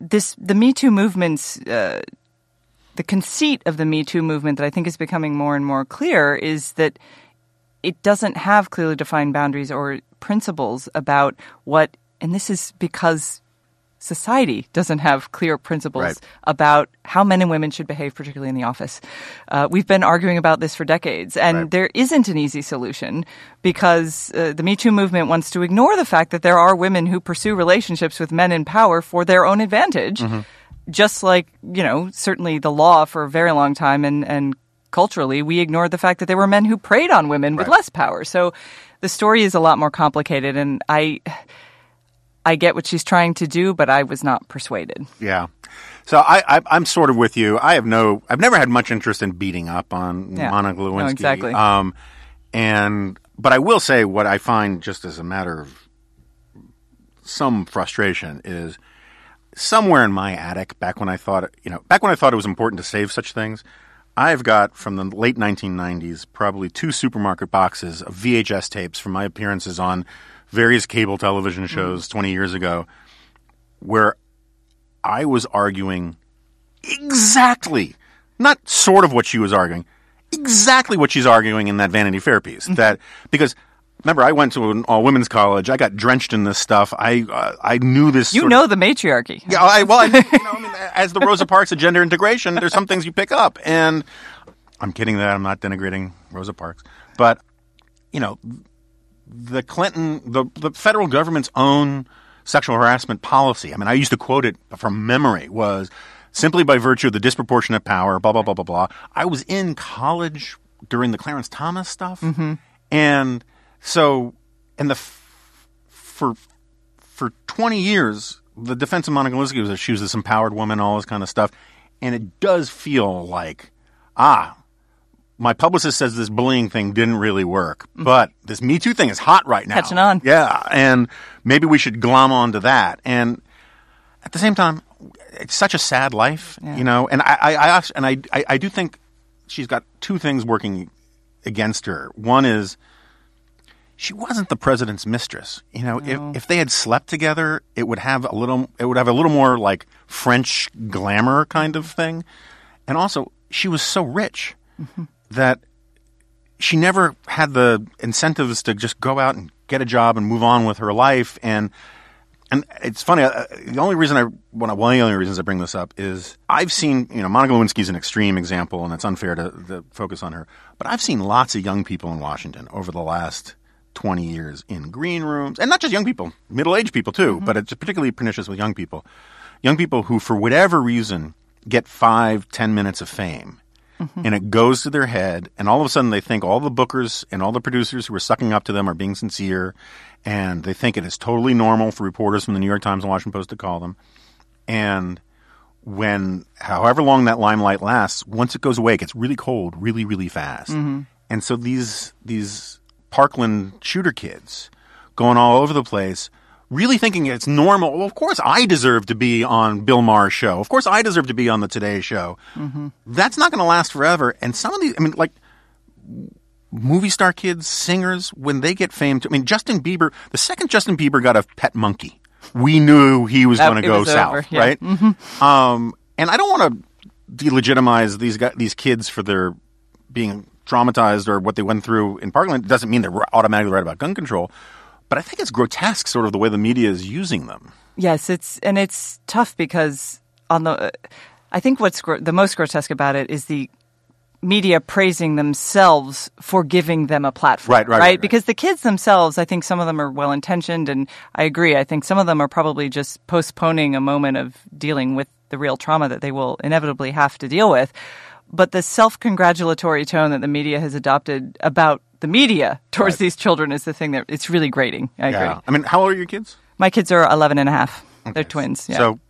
B: this the Me Too movement's uh, the conceit of the Me Too movement that I think is becoming more and more clear is that it doesn't have clearly defined boundaries or principles about what, and this is because society doesn't have clear principles
A: Right.
B: about how men and women should behave, particularly in the office. Uh, we've been arguing about this for decades, and
A: Right.
B: there isn't an easy solution because uh, the Me Too movement wants to ignore the fact that there are women who pursue relationships with men in power for their own advantage. just like you know, certainly the law for a very long time, and and culturally, we ignored the fact that there were men who preyed on women with less power. So the story is a lot more complicated, and I. I get what she's trying to do, but I was not persuaded.
A: Yeah. So I, I, I'm sort of with you. I have no, I've never had much interest in beating up on
B: Yeah.
A: Monica
B: No,
A: Lewinsky.
B: exactly.
A: Um, and but I will say what I find just as a matter of some frustration is somewhere in my attic back when I thought you know back when I thought it was important to save such things. I've got from the late 1990s probably two supermarket boxes of VHS tapes from my appearances on various cable television shows 20 years ago where I was arguing exactly, not sort of what she was arguing, exactly what she's arguing in that Vanity Fair piece.
B: Mm-hmm.
A: That because remember, I went to an all women's college. I got drenched in this stuff. I uh, I knew this.
B: You know
A: of,
B: the matriarchy.
A: yeah. I, well, I, you know, I mean, as the Rosa Parks of gender integration, there's some things you pick up, and I'm kidding that I'm not denigrating Rosa Parks, but you know, the Clinton, the, the federal government's own sexual harassment policy. I mean, I used to quote it from memory was simply by virtue of the disproportionate power, blah, blah, blah, blah, blah. I was in college during the Clarence Thomas stuff. And so, and the, f- for, for 20 years, the defense of Monica Lewinsky was that she was this empowered woman, all this kind of stuff. And it does feel like, ah, my publicist says this bullying thing didn't really work, but this Me Too thing is hot right now.
B: Catching on.
A: Yeah, and maybe we should glom onto that. And at the same time, it's such a sad life, you know. And I, I, I and I, I, I do think she's got two things working against her. One is she wasn't the president's mistress. You know, if if they had slept together, it would have a little, it would have a little more like French glamour kind of thing. And also, she was so rich mm-hmm. That she never had the incentives to just go out and get a job and move on with her life. And and it's funny. Uh, the only reason I one of one of the only reasons I bring this up is I've seen you know Monica Lewinsky's an extreme example, and it's unfair to, to focus on her. But I've seen lots of young people in Washington over the last twenty years in green rooms, and not just young people, middle aged people too. But it's particularly pernicious with young people, young people who, for whatever reason, get five, ten minutes of fame Mm-hmm. and it goes to their head, and all of a sudden they think all the bookers and all the producers who are sucking up to them are being sincere, and they think it is totally normal for reporters from the New York Times and Washington Post to call them. And when, however long that limelight lasts, once it goes away, it gets really cold, really, really fast. Mm-hmm. And so these these Parkland shooter kids going all over the place, really thinking it's normal. Well, of course I deserve to be on Bill Maher's show. Of course I deserve to be on the Today Show. That's not going to last forever. And some of these, I mean, like movie star kids, singers, when they get fame, I mean, Justin Bieber, the second Justin Bieber got a pet monkey, we knew he was going to go south,
B: yeah.
A: right? Um, and I don't want to delegitimize these guys, these kids for their being traumatized or what they went through in Parkland. It doesn't mean they're automatically right about gun control, but I think it's grotesque, sort of the way the media is using them.
B: Yes, it's and it's tough because on the, uh, I think what's gro- the most grotesque about it is the media praising themselves for giving them a platform.
A: Right, right, right, right.
B: Because the kids themselves, I think some of them are well intentioned, and I agree. I think some of them are probably just postponing a moment of dealing with the real trauma that they will inevitably have to deal with. But the self congratulatory tone that the media has adopted about the media towards these children is the thing that it's really grating. I agree.
A: Yeah. I mean, how old are your kids?
B: My kids are 11 and a half. They're twins. Yeah.
A: So,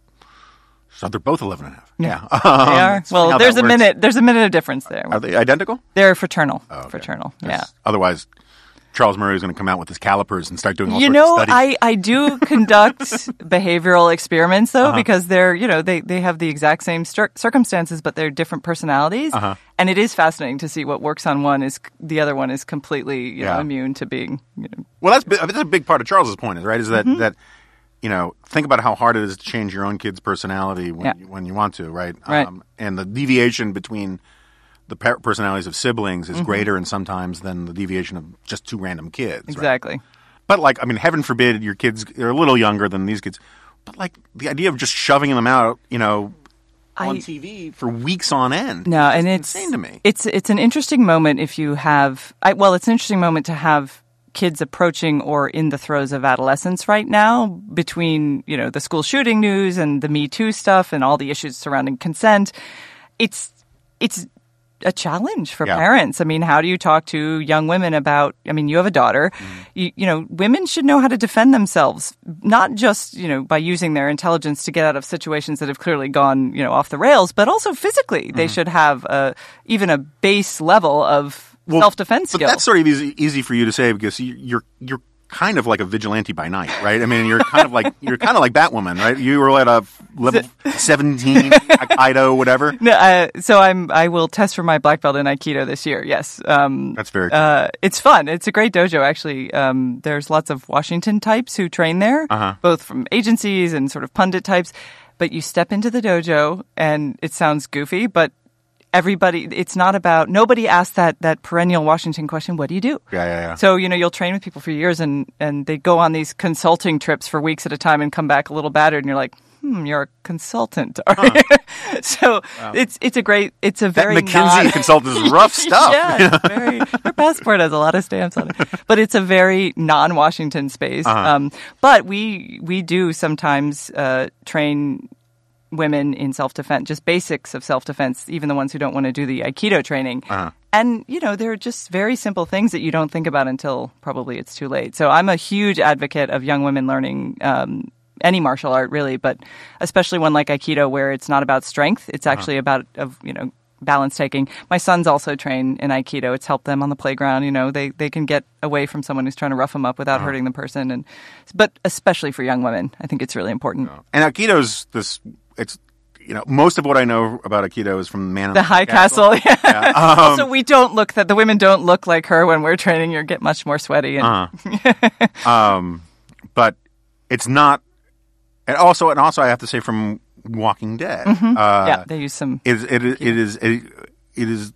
A: so they're both 11 and a half. Yeah.
B: they
A: um, are.
B: Well, there's a
A: works.
B: minute. There's a minute of difference there.
A: Are they identical?
B: They're fraternal.
A: Oh, okay.
B: Fraternal. Yeah.
A: Otherwise, Charles Murray is going to come out with his calipers and start doing all
B: You
A: sorts
B: know,
A: of studies.
B: I, I do conduct behavioral experiments
A: Uh-huh.
B: though because they're you know they, they have the exact same cir- circumstances but they're different personalities
A: Uh-huh.
B: and it is fascinating to see what works on one is the other one is completely you know
A: Yeah.
B: immune to being you know
A: Well, that's that's a big part of Charles's point, is right? Is that
B: Mm-hmm.
A: that you know think about how hard it is to change your own kid's personality when
B: Yeah.
A: you, when you want to, right?
B: Right.
A: and the deviation between the personalities of siblings is
B: Mm-hmm.
A: greater, and sometimes than the deviation of just two random kids. right?
B: exactly
A: But like, I mean, heaven forbid your kids are a little younger than these kids. But like the idea of just shoving them out, you know, on
B: I-
A: TV for weeks on end.
B: No,
A: is
B: and it's
A: insane to me.
B: It's it's an interesting moment if you have. I, well, it's an interesting moment to have kids approaching or in the throes of adolescence right now between, you know, the school shooting news and the Me Too stuff and all the issues surrounding consent. It's, it's a challenge for
A: Yeah.
B: parents. I mean, how do you talk to young women about, I mean, you have a daughter, mm-hmm. you, you know, women should know how to defend themselves, not just, you know, by using their intelligence to get out of situations that have clearly gone, you know, off the rails, but also physically. They mm-hmm. should have a, even a base level of
A: Well,
B: self-defense
A: But
B: skill.
A: that's sort of easy, easy for you to say because you're you're kind of like a vigilante by night, right? I mean, you're kind of like you're kind of like Batwoman, right? You were at a level seventeen, Aikido, whatever.
B: No, uh, so I'm I will test for my black belt in Aikido this year. Yes, um,
A: That's very cool.
B: Uh, it's fun. It's a great dojo actually. Um, there's lots of Washington types who train there,
A: Uh-huh.
B: both from agencies and sort of pundit types. But you step into the dojo, and it sounds goofy, but everybody. It's not about nobody asks that that perennial Washington question. What do you do?
A: Yeah, yeah, yeah.
B: So you know you'll train with people for years, and and they go on these consulting trips for weeks at a time and come back a little battered, and you're like. Hmm, you're a consultant. you?" so it's it's a great it's a
A: That
B: very
A: McKinsey
B: non-
A: consultant is rough stuff.
B: yeah, it's very, your passport has a lot of stamps on it, but it's a very non-Washington space.
A: Uh-huh.
B: Um, but we we do sometimes uh, train women in self-defense, just basics of self-defense, even the ones who don't want to do the Aikido training.
A: Uh-huh.
B: And you know, they're just very simple things that you don't think about until probably it's too late. So I'm a huge advocate of young women learning. Um, any martial art really, but especially one like Aikido where it's not about strength. It's actually about of you know balance taking. My sons also train in Aikido. It's helped them on the playground. You know, they they can get away from someone who's trying to rough them up without hurting the person. And but especially for young women, I think it's really important.
A: And Aikido's this. It's you know most of what I know about Aikido is from Man in
B: The High Castle. Yeah.
A: Um,
B: also, we don't look that the women don't look like her when we're training. You get much more sweaty. And
A: Uh-huh. um, but it's not. And also, and also, I have to say, from Walking Dead, uh,
B: Mm-hmm. yeah, they use some
A: it, it, it is it, it is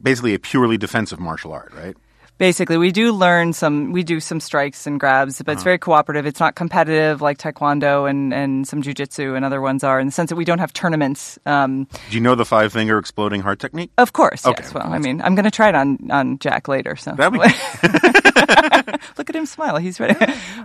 A: basically a purely defensive martial art, right?
B: Basically, we do learn some. We do some strikes and grabs, but it's very cooperative. It's not competitive like taekwondo and and some jujitsu and other ones are in the sense that we don't have tournaments. Um,
A: Do you know the five finger exploding heart technique?
B: of course,
A: Okay.
B: yes. Well, I mean, I'm going to try it on on Jack later. So
A: That'd be
B: look at him smile. He's ready.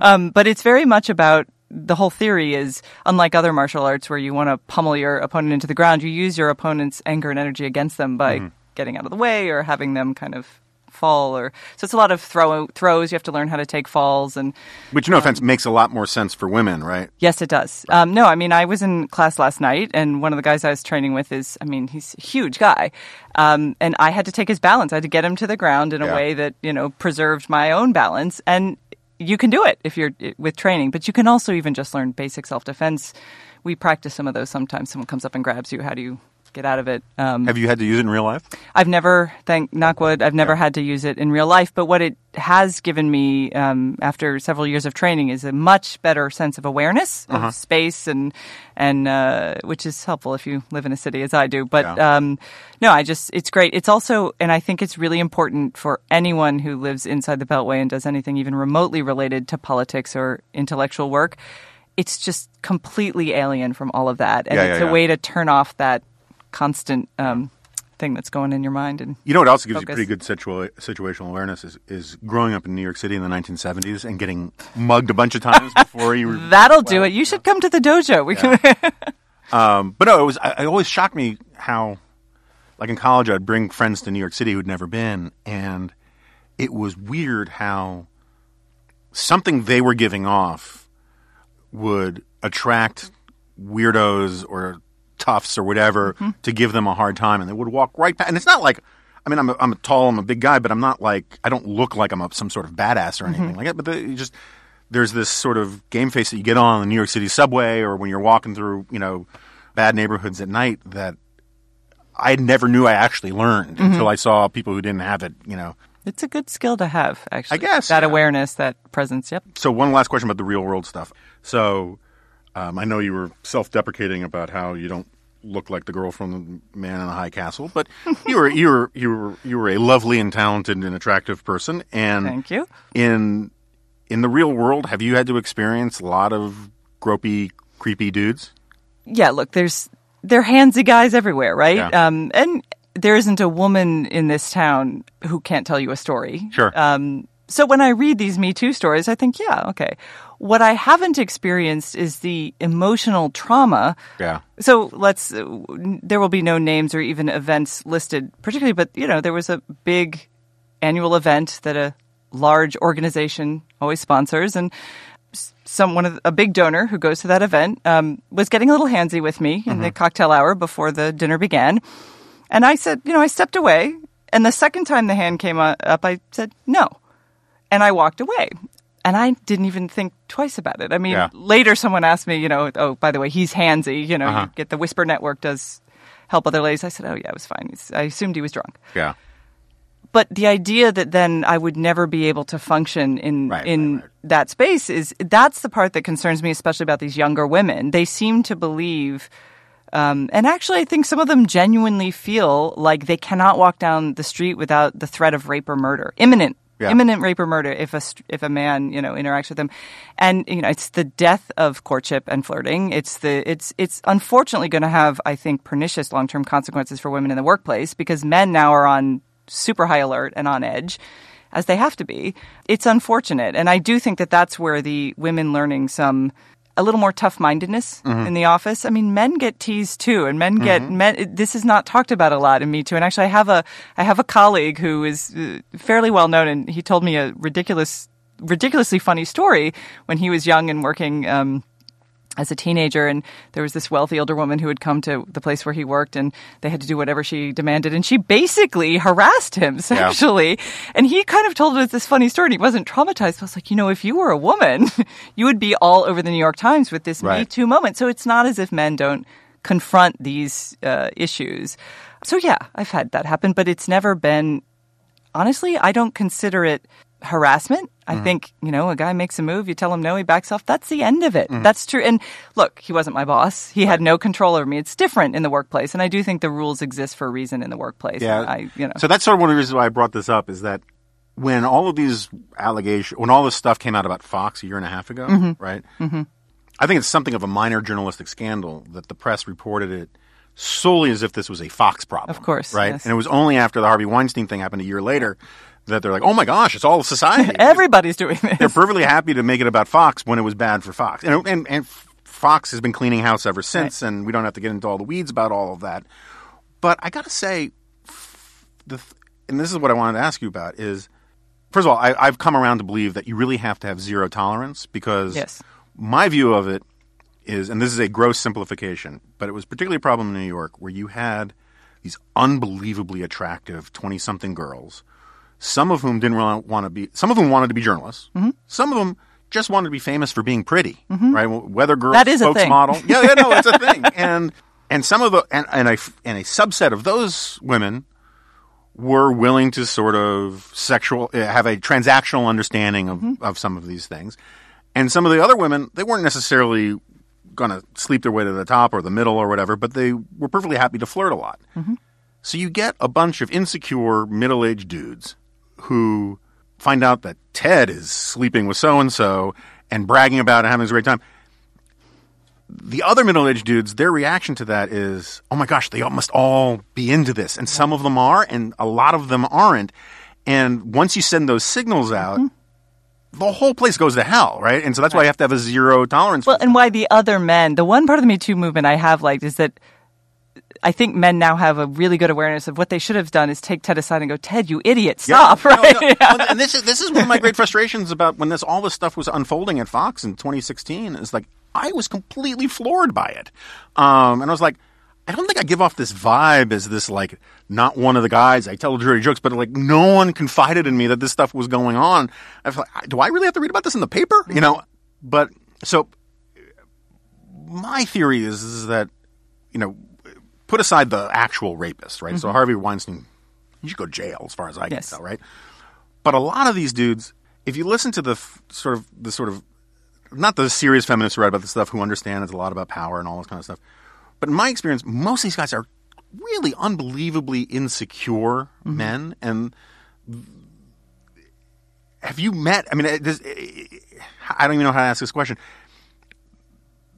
B: um, but it's very much about the whole theory is unlike other martial arts where you want to pummel your opponent into the ground. You use your opponent's anger and energy against them by
A: Mm-hmm.
B: getting out of the way or having them kind of fall or so it's a lot of throw throws you have to learn how to take falls and
A: which, no offense, makes a lot more sense for women, right?
B: Yes, it does. Um, no, I mean, I was in class last night, and one of the guys I was training with is, I mean, he's a huge guy. Um, and I had to take his balance. I had to get him to the ground in a way that, you know, preserved my own balance. And you can do it if you're with training, but you can also even just learn basic self defense. We practice some of those sometimes. Someone comes up and grabs you. How do you get out of it? Um,
A: Have you had to use it in real life?
B: I've never, thank knockwood, I've never had to use it in real life. But what it has given me um, after several years of training is a much better sense of awareness of space and and uh, which is helpful if you live in a city as I do. But
A: Yeah.
B: um, no, I just it's great. It's also, and I think it's really important for anyone who lives inside the Beltway and does anything even remotely related to politics or intellectual work. It's just completely alien from all of that, and
A: Yeah,
B: it's
A: yeah,
B: a
A: yeah.
B: way to turn off that constant um, thing that's going in your mind. And
A: You know what also gives
B: Focus.
A: you pretty good situa- situational awareness is, is growing up in New York City in the 1970s and getting mugged a bunch of times before you were.
B: that'll do it. You should come to the dojo. We can.
A: Um, but no, it was. I, it always shocked me how, like in college, I'd bring friends to New York City who'd never been, and it was weird how something they were giving off would attract weirdos or toughs or whatever mm-hmm. to give them a hard time, and they would walk right past. And it's not like. I mean, I'm a, I'm a tall, I'm a big guy, but I'm not like I don't look like I'm a, some sort of badass or mm-hmm. anything like that. But the, you just there's this sort of game face that you get on the New York City subway or when you're walking through, you know, bad neighborhoods at night that I never knew I actually learned mm-hmm. until I saw people who didn't have it, you know.
B: it's a good skill to have. Actually, I
A: guess,
B: that
A: yeah.
B: awareness, that presence. Yep.
A: So one last question about the real world stuff. So um, I know you were self-deprecating about how you don't look like the girl from the Man in the High Castle, but you were you were you were you were a lovely and talented and attractive person. And
B: Thank you.
A: in in the real world, have you had to experience a lot of gropey, creepy dudes?
B: Yeah. Look, there's there are handsy guys everywhere, right?
A: Yeah.
B: Um, and there isn't a woman in this town who can't tell you a story.
A: Sure.
B: Um, so when I read these Me Too stories, I think, yeah, okay. What I haven't experienced is the emotional trauma.
A: Yeah.
B: So let's, uh, there will be no names or even events listed particularly, but you know, there was a big annual event that a large organization always sponsors and s- some one of a big donor who goes to that event um, was getting a little handsy with me in the cocktail hour before the dinner began, and I said, you know, I stepped away, and the second time the hand came uh, up, I said no, and I walked away. And I didn't even think twice about it. I mean,
A: Yeah.
B: later someone asked me, you know, oh, by the way, he's handsy. You know,
A: Uh-huh.
B: you get the Whisper Network does help other ladies. I said, oh yeah, it was fine. He's, I assumed he was drunk
A: Yeah.
B: but the idea that then I would never be able to function in
A: Right,
B: in
A: right, right.
B: that space is that's the part that concerns me, especially about these younger women. They seem to believe, um, and actually, I think some of them genuinely feel like they cannot walk down the street without the threat of rape or murder, imminent.
A: Yeah.
B: Imminent rape or murder if a if a man you know interacts with them, and you know it's the death of courtship and flirting. It's the it's it's unfortunately going to have I think pernicious long term consequences for women in the workplace because men now are on super high alert and on edge as they have to be. It's unfortunate. And I do think that that's where the women learning some a little more tough mindedness in the office. I mean, men get teased too, and men get men. This is not talked about a lot in Me Too. And actually, I have a I have a colleague who is uh, fairly well known, and he told me a ridiculous, ridiculously funny story when he was young and working. Um, as a teenager and there was this wealthy older woman who had come to the place where he worked and they had to do whatever she demanded and she basically harassed him sexually. And he kind of told us this funny story and he wasn't traumatized but I was like you know if you were a woman you would be all over the New York Times with this Me Too moment. So it's not as if men don't confront these uh, issues. So yeah I've had that happen but it's never been honestly, I don't consider it harassment. I
A: Mm-hmm.
B: think, you know, a guy makes a move, you tell him no, he backs off. That's the end of it.
A: Mm-hmm.
B: That's true. And look, he wasn't my boss. He had no control over me. It's different in the workplace. And I do think the rules exist for a reason in the workplace.
A: Yeah.
B: I, you know.
A: So that's sort of one of the reasons why I brought this up is that when all of these allegations, when all this stuff came out about Fox a year and a half ago,
B: Mm-hmm.
A: right? Mm-hmm. I think it's something of a minor journalistic scandal that the press reported it solely as if this was a Fox problem.
B: Of course,
A: Right?
B: yes.
A: And it was only after the Harvey Weinstein thing happened a year later that they're like, oh my gosh, it's all society.
B: Everybody's doing this.
A: they're perfectly happy to make it about Fox when it was bad for Fox. And, and, and Fox has been cleaning house ever since, and we don't have to get into all the weeds about all of that. But I got to say, the, and this is what I wanted to ask you about is, first of all, I, I've come around to believe that you really have to have zero tolerance because
B: Yes.
A: my view of it is, and this is a gross simplification, but it was particularly a problem in New York where you had these unbelievably attractive 20 something girls, some of whom didn't really want to be, some of whom wanted to be journalists,
B: Mm-hmm.
A: some of them just wanted to be famous for being pretty, right? Weather girl,
B: That is a thing.
A: spokesmodel. yeah, yeah, no, it's a thing. And, and some of the, and, and, a, and a subset of those women were willing to sort of sexual uh, have a transactional understanding of, of some of these things and some of the other women they weren't necessarily going to sleep their way to the top or the middle or whatever but they were perfectly happy to flirt a lot so you get a bunch of insecure middle-aged dudes who find out that ted is sleeping with so and so and bragging about it having a great time the other middle-aged dudes, their reaction to that is, "Oh my gosh, they must all be into this," and some of them are, and a lot of them aren't. And once you send those signals out, mm-hmm. the whole place goes to hell, right? And so that's why you have to have a zero tolerance.
B: Well, and why the other men, the one part of the Me Too movement I have liked is that I think men now have a really good awareness of what they should have done is take Ted aside and go, Ted, you idiot, stop,
A: No,
B: right?
A: no. Well, And this is this is one of my great frustrations about when this all this stuff was unfolding at Fox in 2016. Is like I was completely floored by it, um, and I was like, I don't think I give off this vibe as this like not one of the guys I tell dirty jokes, but like no one confided in me that this stuff was going on. I was like, do I really have to read about this in the paper? You know, but so my theory is, is that you know put aside the actual rapist, right? So mm-hmm. Harvey Weinstein, he should go to jail as far as I
B: Yes.
A: can tell, right? But a lot of these dudes, if you listen to the f- sort of the sort of not the serious feminists who write about this stuff who understand it's a lot about power and all this kind of stuff, but in my experience, most of these guys are really unbelievably insecure mm-hmm. men. And have you met? I mean, uh, this, uh, I don't even know how to ask this question.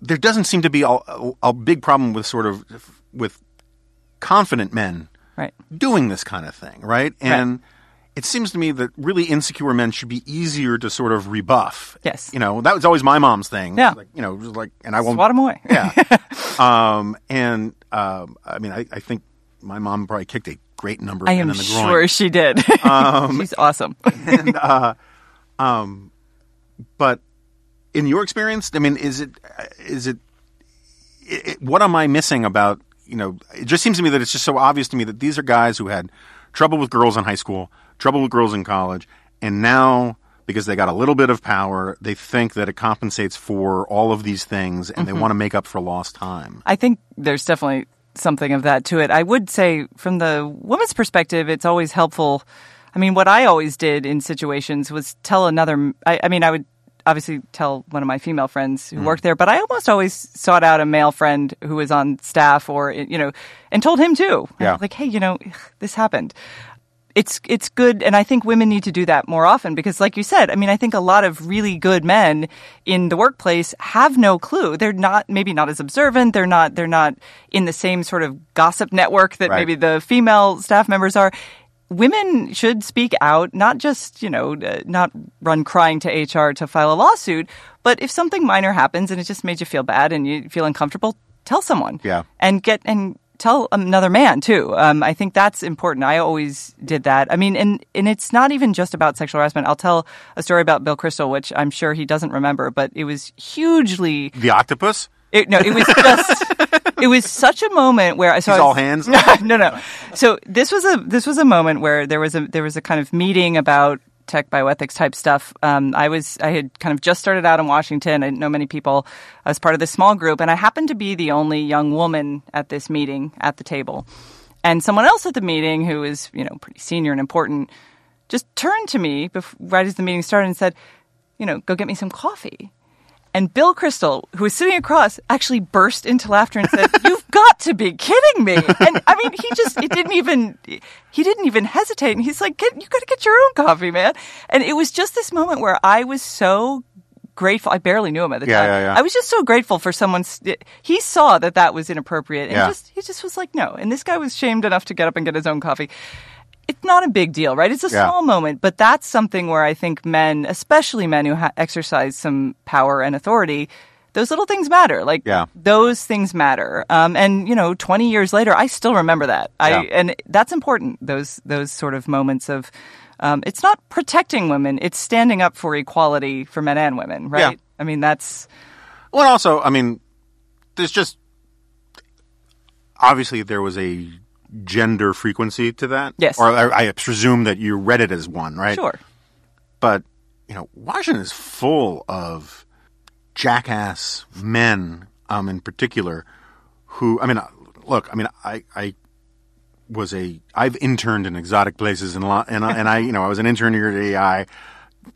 A: There doesn't seem to be a, a, a big problem with sort of with confident men
B: right.
A: doing this kind of thing, right? And it seems to me that really insecure men should be easier to sort of rebuff.
B: Yes.
A: You know, that was always my mom's thing.
B: Yeah.
A: Like, you know, just like, and I won't.
B: Swat 'em away.
A: Yeah. um, and, um, I mean, I, I think my mom probably kicked a great number of
B: I
A: men
B: am
A: in the groin.
B: sure she did. She's awesome.
A: and, uh, um, but in your experience, I mean, is it, is it, it- what am I missing about, you know, it just seems to me that it's just so obvious to me that these are guys who had trouble with girls in high school, trouble with girls in college, and now because they got a little bit of power, they think that it compensates for all of these things and they mm-hmm. want to make up for lost time.
B: I think there's definitely something of that to it. I would say, from the woman's perspective, it's always helpful. I mean, what I always did in situations was tell another. I, I mean, I would obviously tell one of my female friends who hmm. worked there, but I almost always sought out a male friend who was on staff or you know, and told him too.
A: Yeah.
B: like, hey, you know, this happened. It's it's good, and I think women need to do that more often because, like you said, I mean, I think a lot of really good men in the workplace have no clue. They're not maybe not as observant. They're not they're not in the same sort of gossip network that
A: Right.
B: maybe the female staff members are. Women should speak out, not just you know, uh, not run crying to HR to file a lawsuit, but if something minor happens and it just made you feel bad and you feel uncomfortable, tell someone.
A: Yeah.
B: and get and tell another man too. Um, I think that's important. I always did that. I mean, and and it's not even just about sexual harassment. I'll tell a story about Bill Kristol, which I'm sure he doesn't remember, but it was hugely.
A: The octopus?
B: It, no, it was just. it was such a moment where I saw
A: He's all hands?
B: no, no. So this was a this was a moment where there was a there was a kind of meeting about tech bioethics type stuff. Um, I was I had kind of just started out in Washington. I didn't know many people. I was part of this small group, and I happened to be the only young woman at this meeting at the table. And someone else at the meeting who was you know pretty senior and important just turned to me bef- right as the meeting started and said, you know, go get me some coffee. And Bill Kristol, who was sitting across, actually burst into laughter and said, "You've got to be kidding me!" And I mean, he just it didn't even he didn't even hesitate, and he's like, get, "You got to get your own coffee, man." And it was just this moment where I was so grateful. I barely knew him at the
A: Yeah,
B: time.
A: yeah, yeah.
B: I was just so grateful for someone. He saw that that was inappropriate, and just he just was like, "No." And this guy was shamed enough to get up and get his own coffee it's not a big deal, right? It's a
A: Yeah.
B: small moment, but that's something where I think men, especially men who ha- exercise some power and authority, those little things matter. Like
A: Yeah.
B: those things matter. Um, and you know, 20 years later, I still remember that. I
A: Yeah.
B: and that's important. Those those sort of moments of um, it's not protecting women; it's standing up for equality for men and women, right?
A: Yeah.
B: I mean, that's
A: Well, also, I mean, there's just obviously there was a gender frequency to that.
B: Yes.
A: Or I, I presume that you read it as one, right?
B: sure.
A: But you know, Washington is full of jackass men, um, in particular, who I mean, look, I mean, I, I was a I've interned in exotic places and and I, and I you know I was an intern here at AEI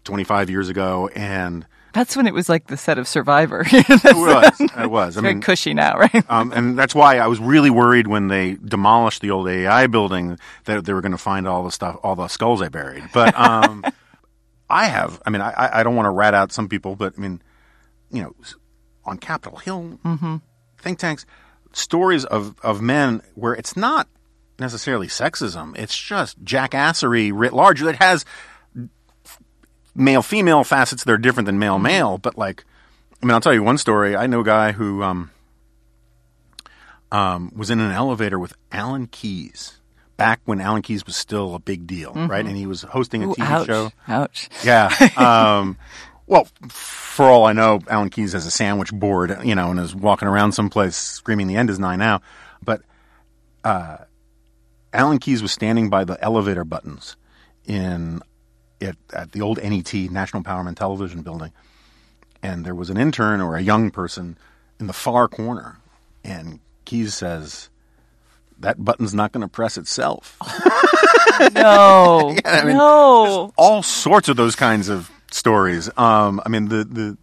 A: 25 years ago and
B: That's when it was like the set of Survivor.
A: it was it was I
B: Very
A: mean
B: cushy now, right?
A: um, and that's why I was really worried when they demolished the old AEI building that they were going to find all the stuff, all the skulls I buried. But um, I have, I mean, I- I, I don't want to rat out some people, but I mean, you know, on Capitol Hill, think tanks, stories of, of men where it's not necessarily sexism, it's just jackassery writ large that has male female facets that are different than male male, but like, I mean, I'll tell you one story. I know a guy who, um, um, was in an elevator with Alan Keyes back when Alan Keyes was still a big deal, right? And he was hosting a
B: Ooh,
A: TV
B: ouch.
A: show.
B: Ouch.
A: Yeah. Um, well, for all I know, Alan Keyes has a sandwich board, you know, and is walking around someplace screaming, "The end is nigh now." But uh, Alan Keyes was standing by the elevator buttons in at, at the old NET National Empowerment Television Building, and there was an intern or a young person in the far corner, and Keyes says, "That button's not going to press itself."
B: No.
A: I mean,
B: no.
A: all sorts of those kinds of stories. Um, I mean, the, the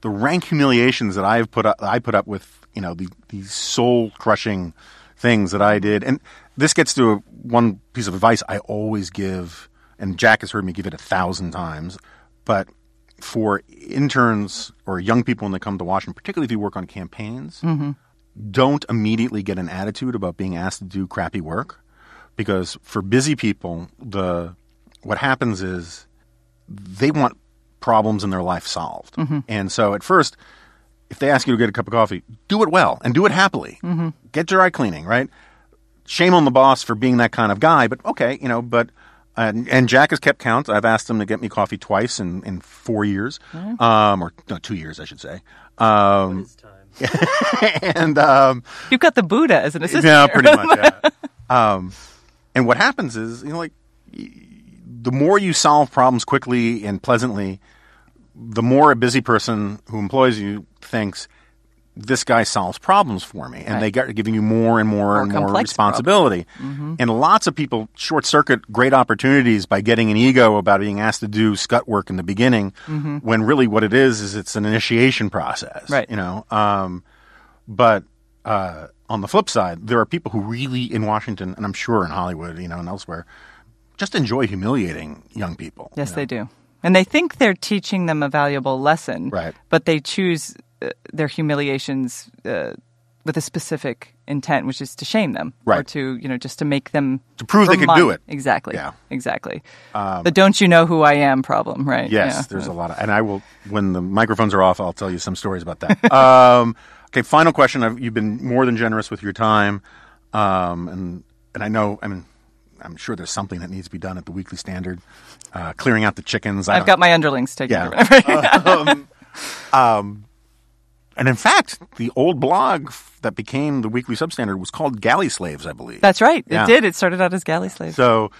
A: the rank humiliations that I've put up, I put up with, you know, the, these soul crushing things that I did. And this gets to a, one piece of advice I always give, and Jack has heard me give it a thousand times, but for interns or young people when they come to Washington, particularly if you work on campaigns, mm-hmm. don't immediately get an attitude about being asked to do crappy work because for busy people, the what happens is they want problems in their life solved. Mm-hmm. And so at first, if they ask you to get a cup of coffee, do it well and do it happily. Mm-hmm. Get dry cleaning, right? Shame on the boss for being that kind of guy, but okay, you know, but. And, and Jack has kept count. I've asked him to get me coffee twice in, in four years, um, or no, two years, I should say. Um, and um,
B: You've got the Buddha as an assistant.
A: yeah,
B: here.
A: pretty much. Yeah. um, and what happens is, you know, like the more you solve problems quickly and pleasantly, the more a busy person who employs you thinks this guy solves problems for me, and
B: Right.
A: they get giving you more and more, and more responsibility. And lots of people short circuit great opportunities by getting an ego about being asked to do scut work in the beginning, when really what it is is it's an initiation process.
B: Right.
A: You know. Um, but uh, on the flip side, there are people who really in Washington, and I'm sure in Hollywood, you know, and elsewhere, just enjoy humiliating young people.
B: Yes,
A: you know?
B: they do. And they think they're teaching them a valuable lesson.
A: Right.
B: But they choose uh, their humiliations uh, with a specific intent, which is to shame them. Or to, you know, just to make them.
A: To prove they
B: for
A: could do it.
B: Exactly.
A: Yeah. Um,
B: Exactly. the don't you know who I am problem, right?
A: Yes,
B: Yeah.
A: there's a lot of, and I will when the microphones are off, I'll tell you some stories about that. um, okay, final question. I've, you've been more than generous with your time, um, and and I know, I mean, I'm sure there's something that needs to be done at the Weekly Standard, uh, clearing out the chickens. I
B: I've got my underlings taken
A: Yeah.
B: care of.
A: and in fact, the old blog that became the Weekly Substandard was called Galley Slaves, I believe.
B: That's right.
A: Yeah.
B: It did. It started out as galley slaves.
A: So,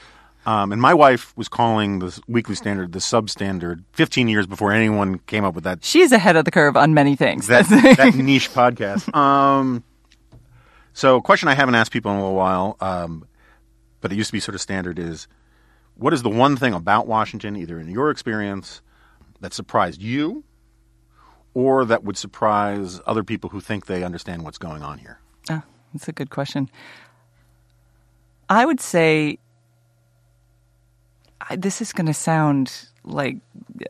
A: um, and my wife was calling the Weekly Standard the Substandard 15 years before anyone came up with that
B: She's ahead of the curve on many things.
A: that, that niche podcast. Um, so, a question I haven't asked people in a little while, um, but it used to be sort of standard is what is the one thing about Washington, either in your experience, that surprised you or that would surprise other people who think they understand what's going on here?
B: Oh, that's a good question. I would say I, this is going to sound like uh,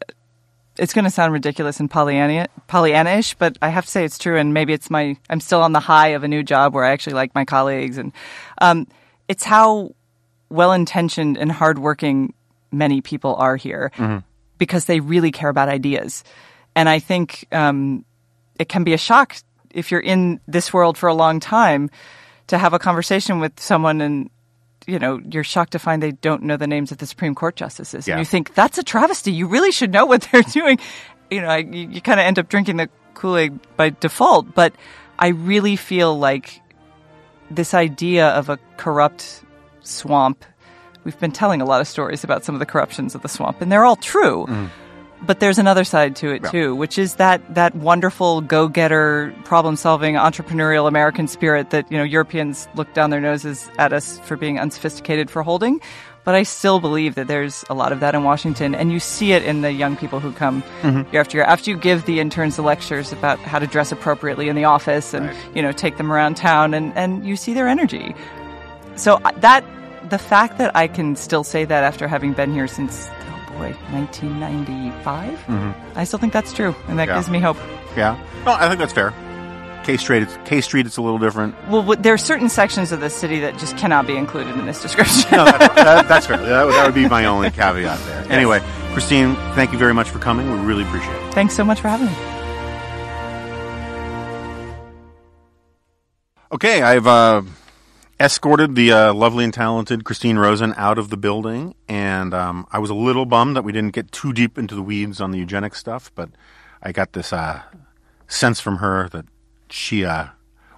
B: it's going to sound ridiculous and Pollyanna, Pollyanna-ish, but I have to say it's true. And maybe it's my I'm still on the high of a new job where I actually like my colleagues, and um, it's how well intentioned and hardworking many people are here mm-hmm. because they really care about ideas. And I think um, it can be a shock if you're in this world for a long time to have a conversation with someone and you know you're shocked to find they don't know the names of the Supreme Court justices.
A: Yeah.
B: and you think that's a travesty. You really should know what they're doing. You know I, you, you kind of end up drinking the Kool-Aid by default but I really feel like this idea of a corrupt swamp we've been telling a lot of stories about some of the corruptions of the swamp and they're all true but there's another side to it
A: Yeah.
B: too, which is that that wonderful go-getter, problem-solving, entrepreneurial American spirit that you know Europeans look down their noses at us for being unsophisticated for holding. But I still believe that there's a lot of that in Washington, and you see it in the young people who come mm-hmm. year after year. After you give the interns the lectures about how to dress appropriately in the office, and you know take them around town, and and you see their energy. So that the fact that I can still say that after having been here since boy 1995, I still think that's true, and that
A: Yeah.
B: gives me hope.
A: Yeah. No, I think that's fair. K Street, it's, K Street, it's a little different.
B: Well, w- there are certain sections of the city that just cannot be included in this description.
A: No, that, that, that's fair. That, would- that would be my only caveat there. Anyway, Christine, thank you very much for coming. We really appreciate it.
B: Thanks so much for having me.
A: Okay, I've uh, escorted the uh, lovely and talented Christine Rosen out of the building, and um, I was a little bummed that we didn't get too deep into the weeds on the eugenic stuff, but I got this uh, sense from her that she, uh,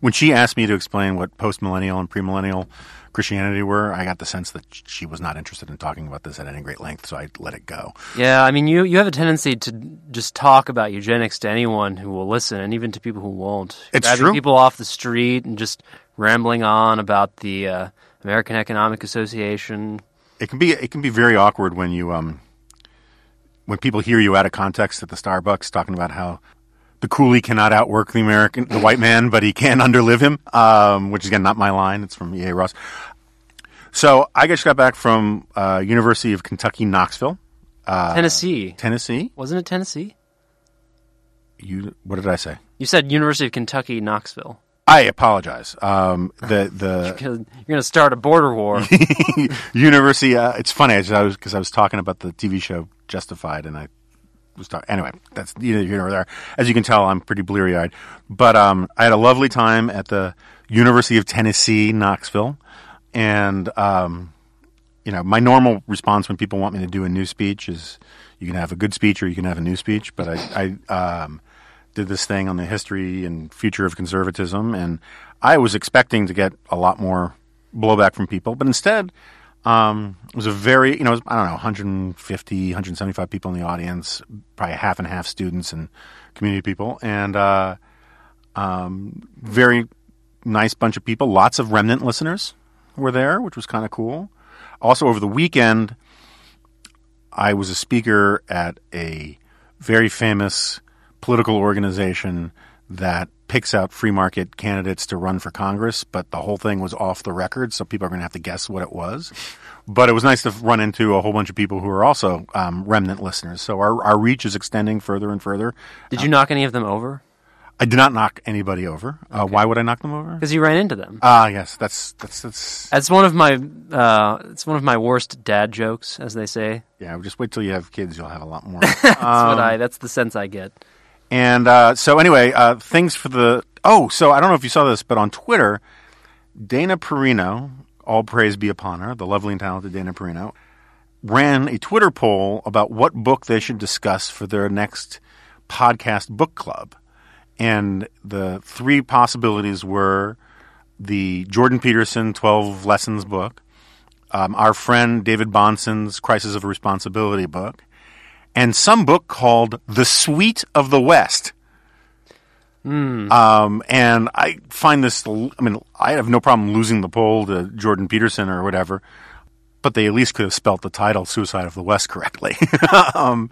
A: when she asked me to explain what post-millennial and premillennial Christianity were, I got the sense that she was not interested in talking about this at any great length, so I let it go.
C: Yeah, I mean, you, you have a tendency to just talk about eugenics to anyone who will listen, and even to people who won't.
A: It's
C: Grabbing
A: true.
C: people off the street and just rambling on about the uh, American Economic Association.
A: it can be it can be very awkward when you um when people hear you out of context at the Starbucks talking about how the coolie cannot outwork the American the white man, but he can underlive him. Um, which is again not my line; it's from E.A. Ross. So I just got back from uh, University of Kentucky Knoxville, Uh,
C: Tennessee.
A: Tennessee.
C: Wasn't it Tennessee?
A: You what did I say?
C: You said University of Kentucky, Knoxville.
A: I apologize. Um, the the
C: you're going to start a border war.
A: University. Uh, it's funny I was because I was talking about the TV show Justified, and I was talking. Anyway, that's neither here nor there. As you can tell, I'm pretty bleary eyed. But um, I had a lovely time at the University of Tennessee, Knoxville, and um, you know, my normal response when people want me to do a new speech is you can have a good speech or you can have a new speech. But I, I um, did this thing on the history and future of conservatism, and I was expecting to get a lot more blowback from people, but instead, um, it was a very, you know, was, I don't know, 150, 175 people in the audience, probably half and half students and community people, and uh, um, very nice bunch of people. Lots of remnant listeners were there, which was kind of cool. Also, over the weekend, I was a speaker at a very famous political organization that picks out free market candidates to run for Congress, but the whole thing was off the record, so people are going to have to guess what it was. But it was nice to run into a whole bunch of people who are also um, remnant listeners. So our, our reach is extending further and further.
C: Did you knock any of them over?
A: I did not knock anybody over. Uh, Why would I knock them over?
C: Because you ran into them.
A: Ah, yes, that's that's that's
C: That's one of my uh, it's one of my worst dad jokes, as they say.
A: yeah. Just wait till you have kids; you'll have a lot more.
C: That's what I. That's the sense I get.
A: And uh, so, anyway, uh, things for the. Oh, so I don't know if you saw this, but on Twitter, Dana Perino, all praise be upon her, the lovely and talented Dana Perino, ran a Twitter poll about what book they should discuss for their next podcast book club. And the three possibilities were the Jordan Peterson 12 Lessons book, um, our friend David Bahnsen's Crisis of Responsibility book, and some book called The Suite of the West. Um, and I find this, I mean, I have no problem losing the poll to Jordan Peterson or whatever, but they at least could have spelt the title Suicide of the West correctly. um,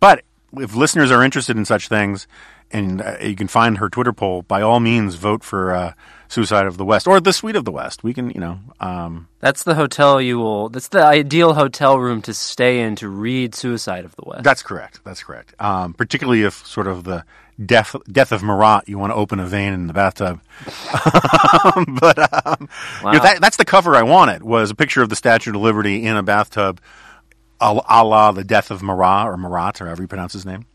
A: but if listeners are interested in such things, and uh, you can find her Twitter poll, by all means, vote for uh, Suicide of the West or The Suite of the West. We can, you know, um,
C: That's the hotel you will. That's the ideal hotel room to stay in to read Suicide of the West.
A: That's correct. That's correct. Um, particularly if sort of the death death of Marat, you want to open a vein in the bathtub. but um, you know, that, that's the cover I wanted was a picture of the Statue of Liberty in a bathtub, a, a la the death of Marat or Marat or however you pronounce his name.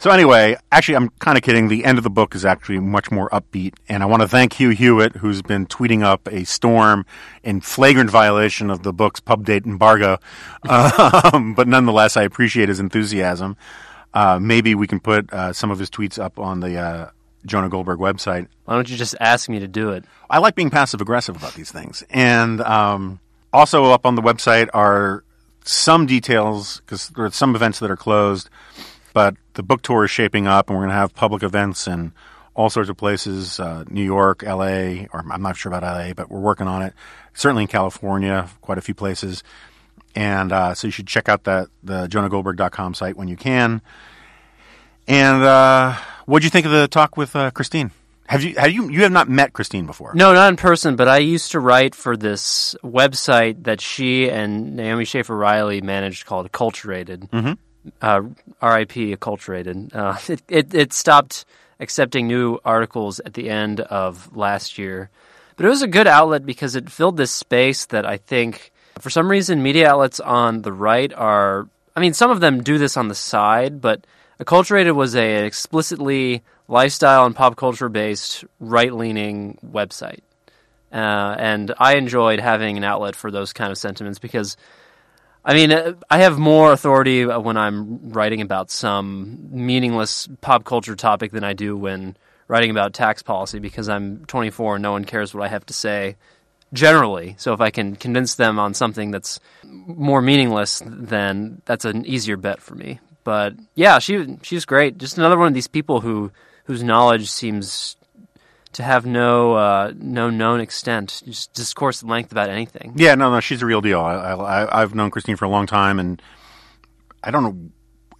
A: So anyway, actually, I'm kind of kidding. The end of the book is actually much more upbeat, and I want to thank Hugh Hewitt, who's been tweeting up a storm in flagrant violation of the book's pub date embargo. Um, but nonetheless, I appreciate his enthusiasm. Uh, maybe we can put uh, some of his tweets up on the uh, Jonah Goldberg website.
C: Why don't you just ask me to do it?
A: I like being passive aggressive about these things. And um, also up on the website are some details because there are some events that are closed, but the book tour is shaping up, and we're going to have public events in all sorts of places uh, New York, LA, or I'm not sure about LA, but we're working on it. Certainly in California, quite a few places. And uh, so you should check out that the jonahgoldberg.com site when you can. And uh, what do you think of the talk with uh, Christine? Have you have you you have not met Christine before?
C: No, not in person, but I used to write for this website that she and Naomi Schaefer Riley managed called Acculturated. Mm-hmm. Uh, R.I.P. Acculturated. Uh, it, it it stopped accepting new articles at the end of last year, but it was a good outlet because it filled this space that I think, for some reason, media outlets on the right are. I mean, some of them do this on the side, but Acculturated was a explicitly lifestyle and pop culture based right leaning website. Uh, and I enjoyed having an outlet for those kind of sentiments because, I mean, uh, I have more authority when I'm writing about some meaningless pop culture topic than I do when writing about tax policy because I'm 24 and no one cares what I have to say generally. So if I can convince them on something that's more meaningless, then that's an easier bet for me. But yeah, she she's great. Just another one of these people who whose knowledge seems to have no uh, no known extent, just discourse at length about anything.
A: Yeah, no, no, she's a real deal. I, I, I've known Christine for a long time, and I don't know.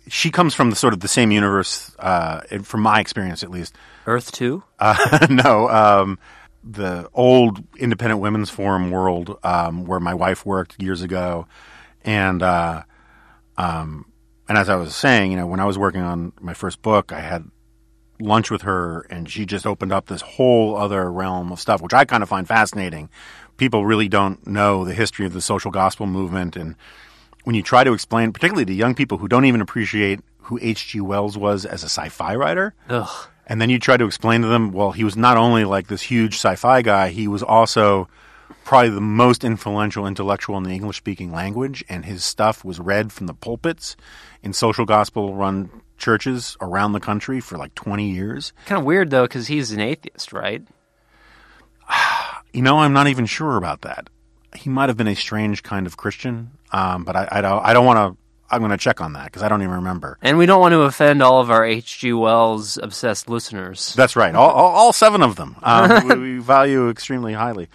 A: She comes from the sort of the same universe, uh, from my experience at least.
C: Earth two?
A: Uh, no, um, the old Independent Women's Forum world um, where my wife worked years ago, and uh, um, and as I was saying, you know, when I was working on my first book, I had lunch with her, and she just opened up this whole other realm of stuff, which I kind of find fascinating. People really don't know the history of the social gospel movement, and when you try to explain, particularly to young people who don't even appreciate who H.G. Wells was as a sci-fi writer,
C: Ugh.
A: and then you try to explain to them, well, he was not only like this huge sci-fi guy, he was also probably the most influential intellectual in the English-speaking language, and his stuff was read from the pulpits in social gospel-run churches around the country for like 20 years.
C: Kind of weird though, because he's an atheist, right?
A: You know, I'm not even sure about that. He might have been a strange kind of Christian, um, but I, I don't. I don't want to. I'm going to check on that because I don't even remember.
C: And we don't want to offend all of our H.G. Wells obsessed listeners.
A: That's right. All, all, all seven of them um, we, we value extremely highly.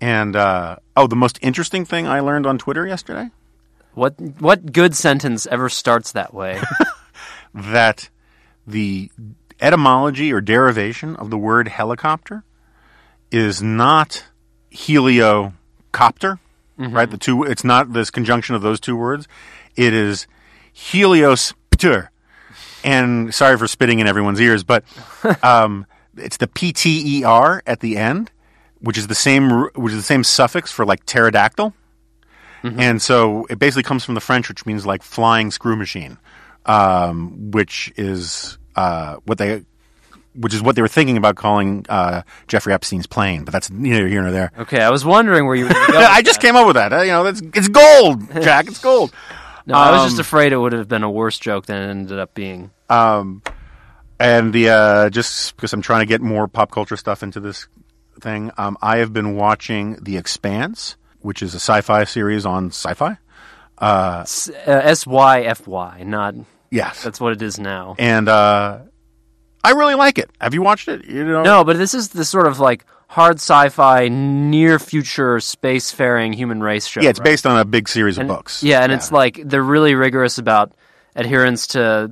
A: And uh, oh, the most interesting thing I learned on Twitter yesterday
C: What what good sentence ever starts that way?
A: that the etymology or derivation of the word helicopter is not heliocopter, right? The two. It's not this conjunction of those two words. It is heliospter. And sorry for spitting in everyone's ears, but um, it's the pter at the end, which is the same which is the same suffix for like pterodactyl. And so it basically comes from the French, which means like flying screw machine, um, which is uh, what they, which is what they were thinking about calling uh, Jeffrey Epstein's plane. But that's neither here nor there.
C: okay, I was wondering where you were go.
A: I just came up with that. Uh, You know, that's it's gold, Jack. It's gold.
C: No, I was just
A: Um,
C: afraid it would have been a worse joke than it ended up being.
A: Um, and the uh, just because I'm trying to get more pop culture stuff into this thing, um, I have been watching The Expanse, which is a sci-fi series on Syfy.
C: S uh, Y F Y, not.
A: Yes,
C: That's what it is now.
A: and uh, I really like it. Have you watched it? You know,
C: No, but this is the sort of like hard sci-fi, near future spacefaring human race show.
A: yeah, it's
C: right?
A: based on a big series of books.
C: Yeah, and it's like they're really rigorous about adherence to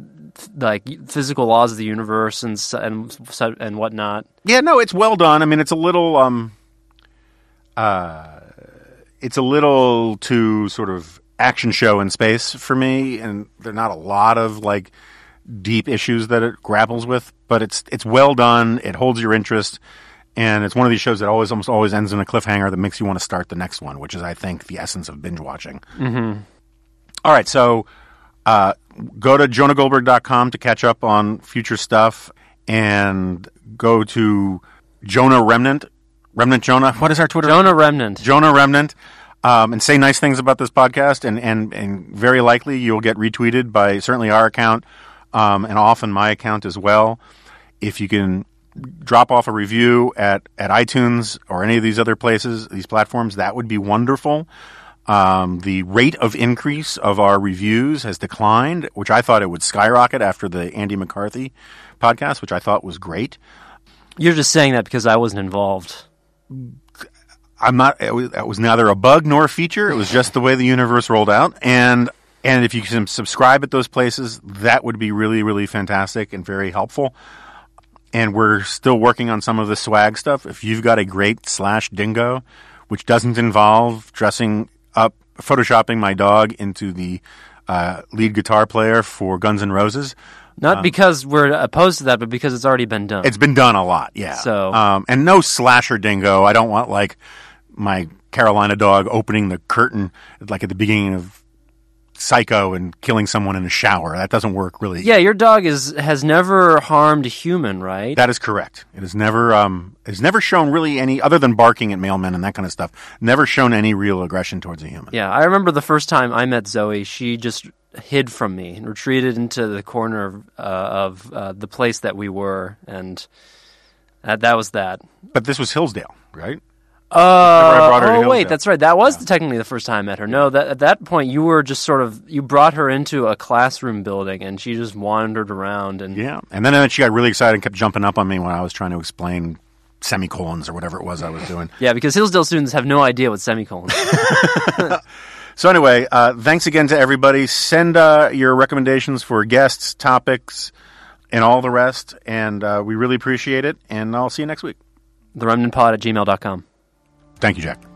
C: like physical laws of the universe and and and whatnot.
A: Yeah, no, it's well done. I mean, it's a little, um, uh, it's a little too sort of action show in space for me, and there are not a lot of like deep issues that it grapples with. But it's it's well done. It holds your interest, and it's one of these shows that always almost always ends in a cliffhanger that makes you want to start the next one, which is, I think, the essence of binge watching. Mm-hmm. All right, so uh, go to jonahgoldberg.com to catch up on future stuff and go to Jonah Remnant. Remnant Jonah. What is our Twitter?
C: Jonah Remnant.
A: Jonah Remnant. Um, and say nice things about this podcast, and, and, and very likely you'll get retweeted by certainly our account um, and often my account as well. If you can drop off a review at, at iTunes or any of these other places, these platforms, that would be wonderful. Um, the rate of increase of our reviews has declined, which I thought it would skyrocket after the Andy McCarthy podcast, which I thought was great.
C: You're just saying that because I wasn't involved.
A: I'm not. It was, it was neither a bug nor a feature. It was just the way the universe rolled out. And and if you can subscribe at those places, that would be really really fantastic and very helpful. And we're still working on some of the swag stuff. If you've got a great slash dingo, which doesn't involve dressing up, photoshopping my dog into the uh, lead guitar player for Guns N' Roses,
C: Not because we're opposed to that, but because it's already been done.
A: it's been done a lot, yeah.
C: So-
A: um, and no slasher dingo. I don't want like my Carolina dog opening the curtain like at the beginning of Psycho and killing someone in a shower. That doesn't work really.
C: yeah, your dog is has never harmed a human, right?
A: That is correct. It has never um has never shown really any other than barking at mailmen and that kind of stuff. Never shown any real aggression towards a human.
C: yeah, I remember the first time I met Zoe. She just hid from me and retreated into the corner of, uh, of uh, the place that we were, and that, that was that.
A: But this was Hillsdale, right?
C: Uh, oh wait, that's right. That was technically the first time I met her. No, that at that point you were just sort of you brought her into a classroom building and she just wandered around and
A: Yeah. And then, then she got really excited and kept jumping up on me when I was trying to explain semicolons or whatever it was I was doing.
C: Yeah, because Hillsdale students have no idea what semicolons. are.
A: So anyway, uh, thanks again to everybody. Send uh, your recommendations for guests, topics, and all the rest. And uh, we really appreciate it. And I'll see you next week.
C: the remnant pod at gmail.com.
A: Thank you, Jack.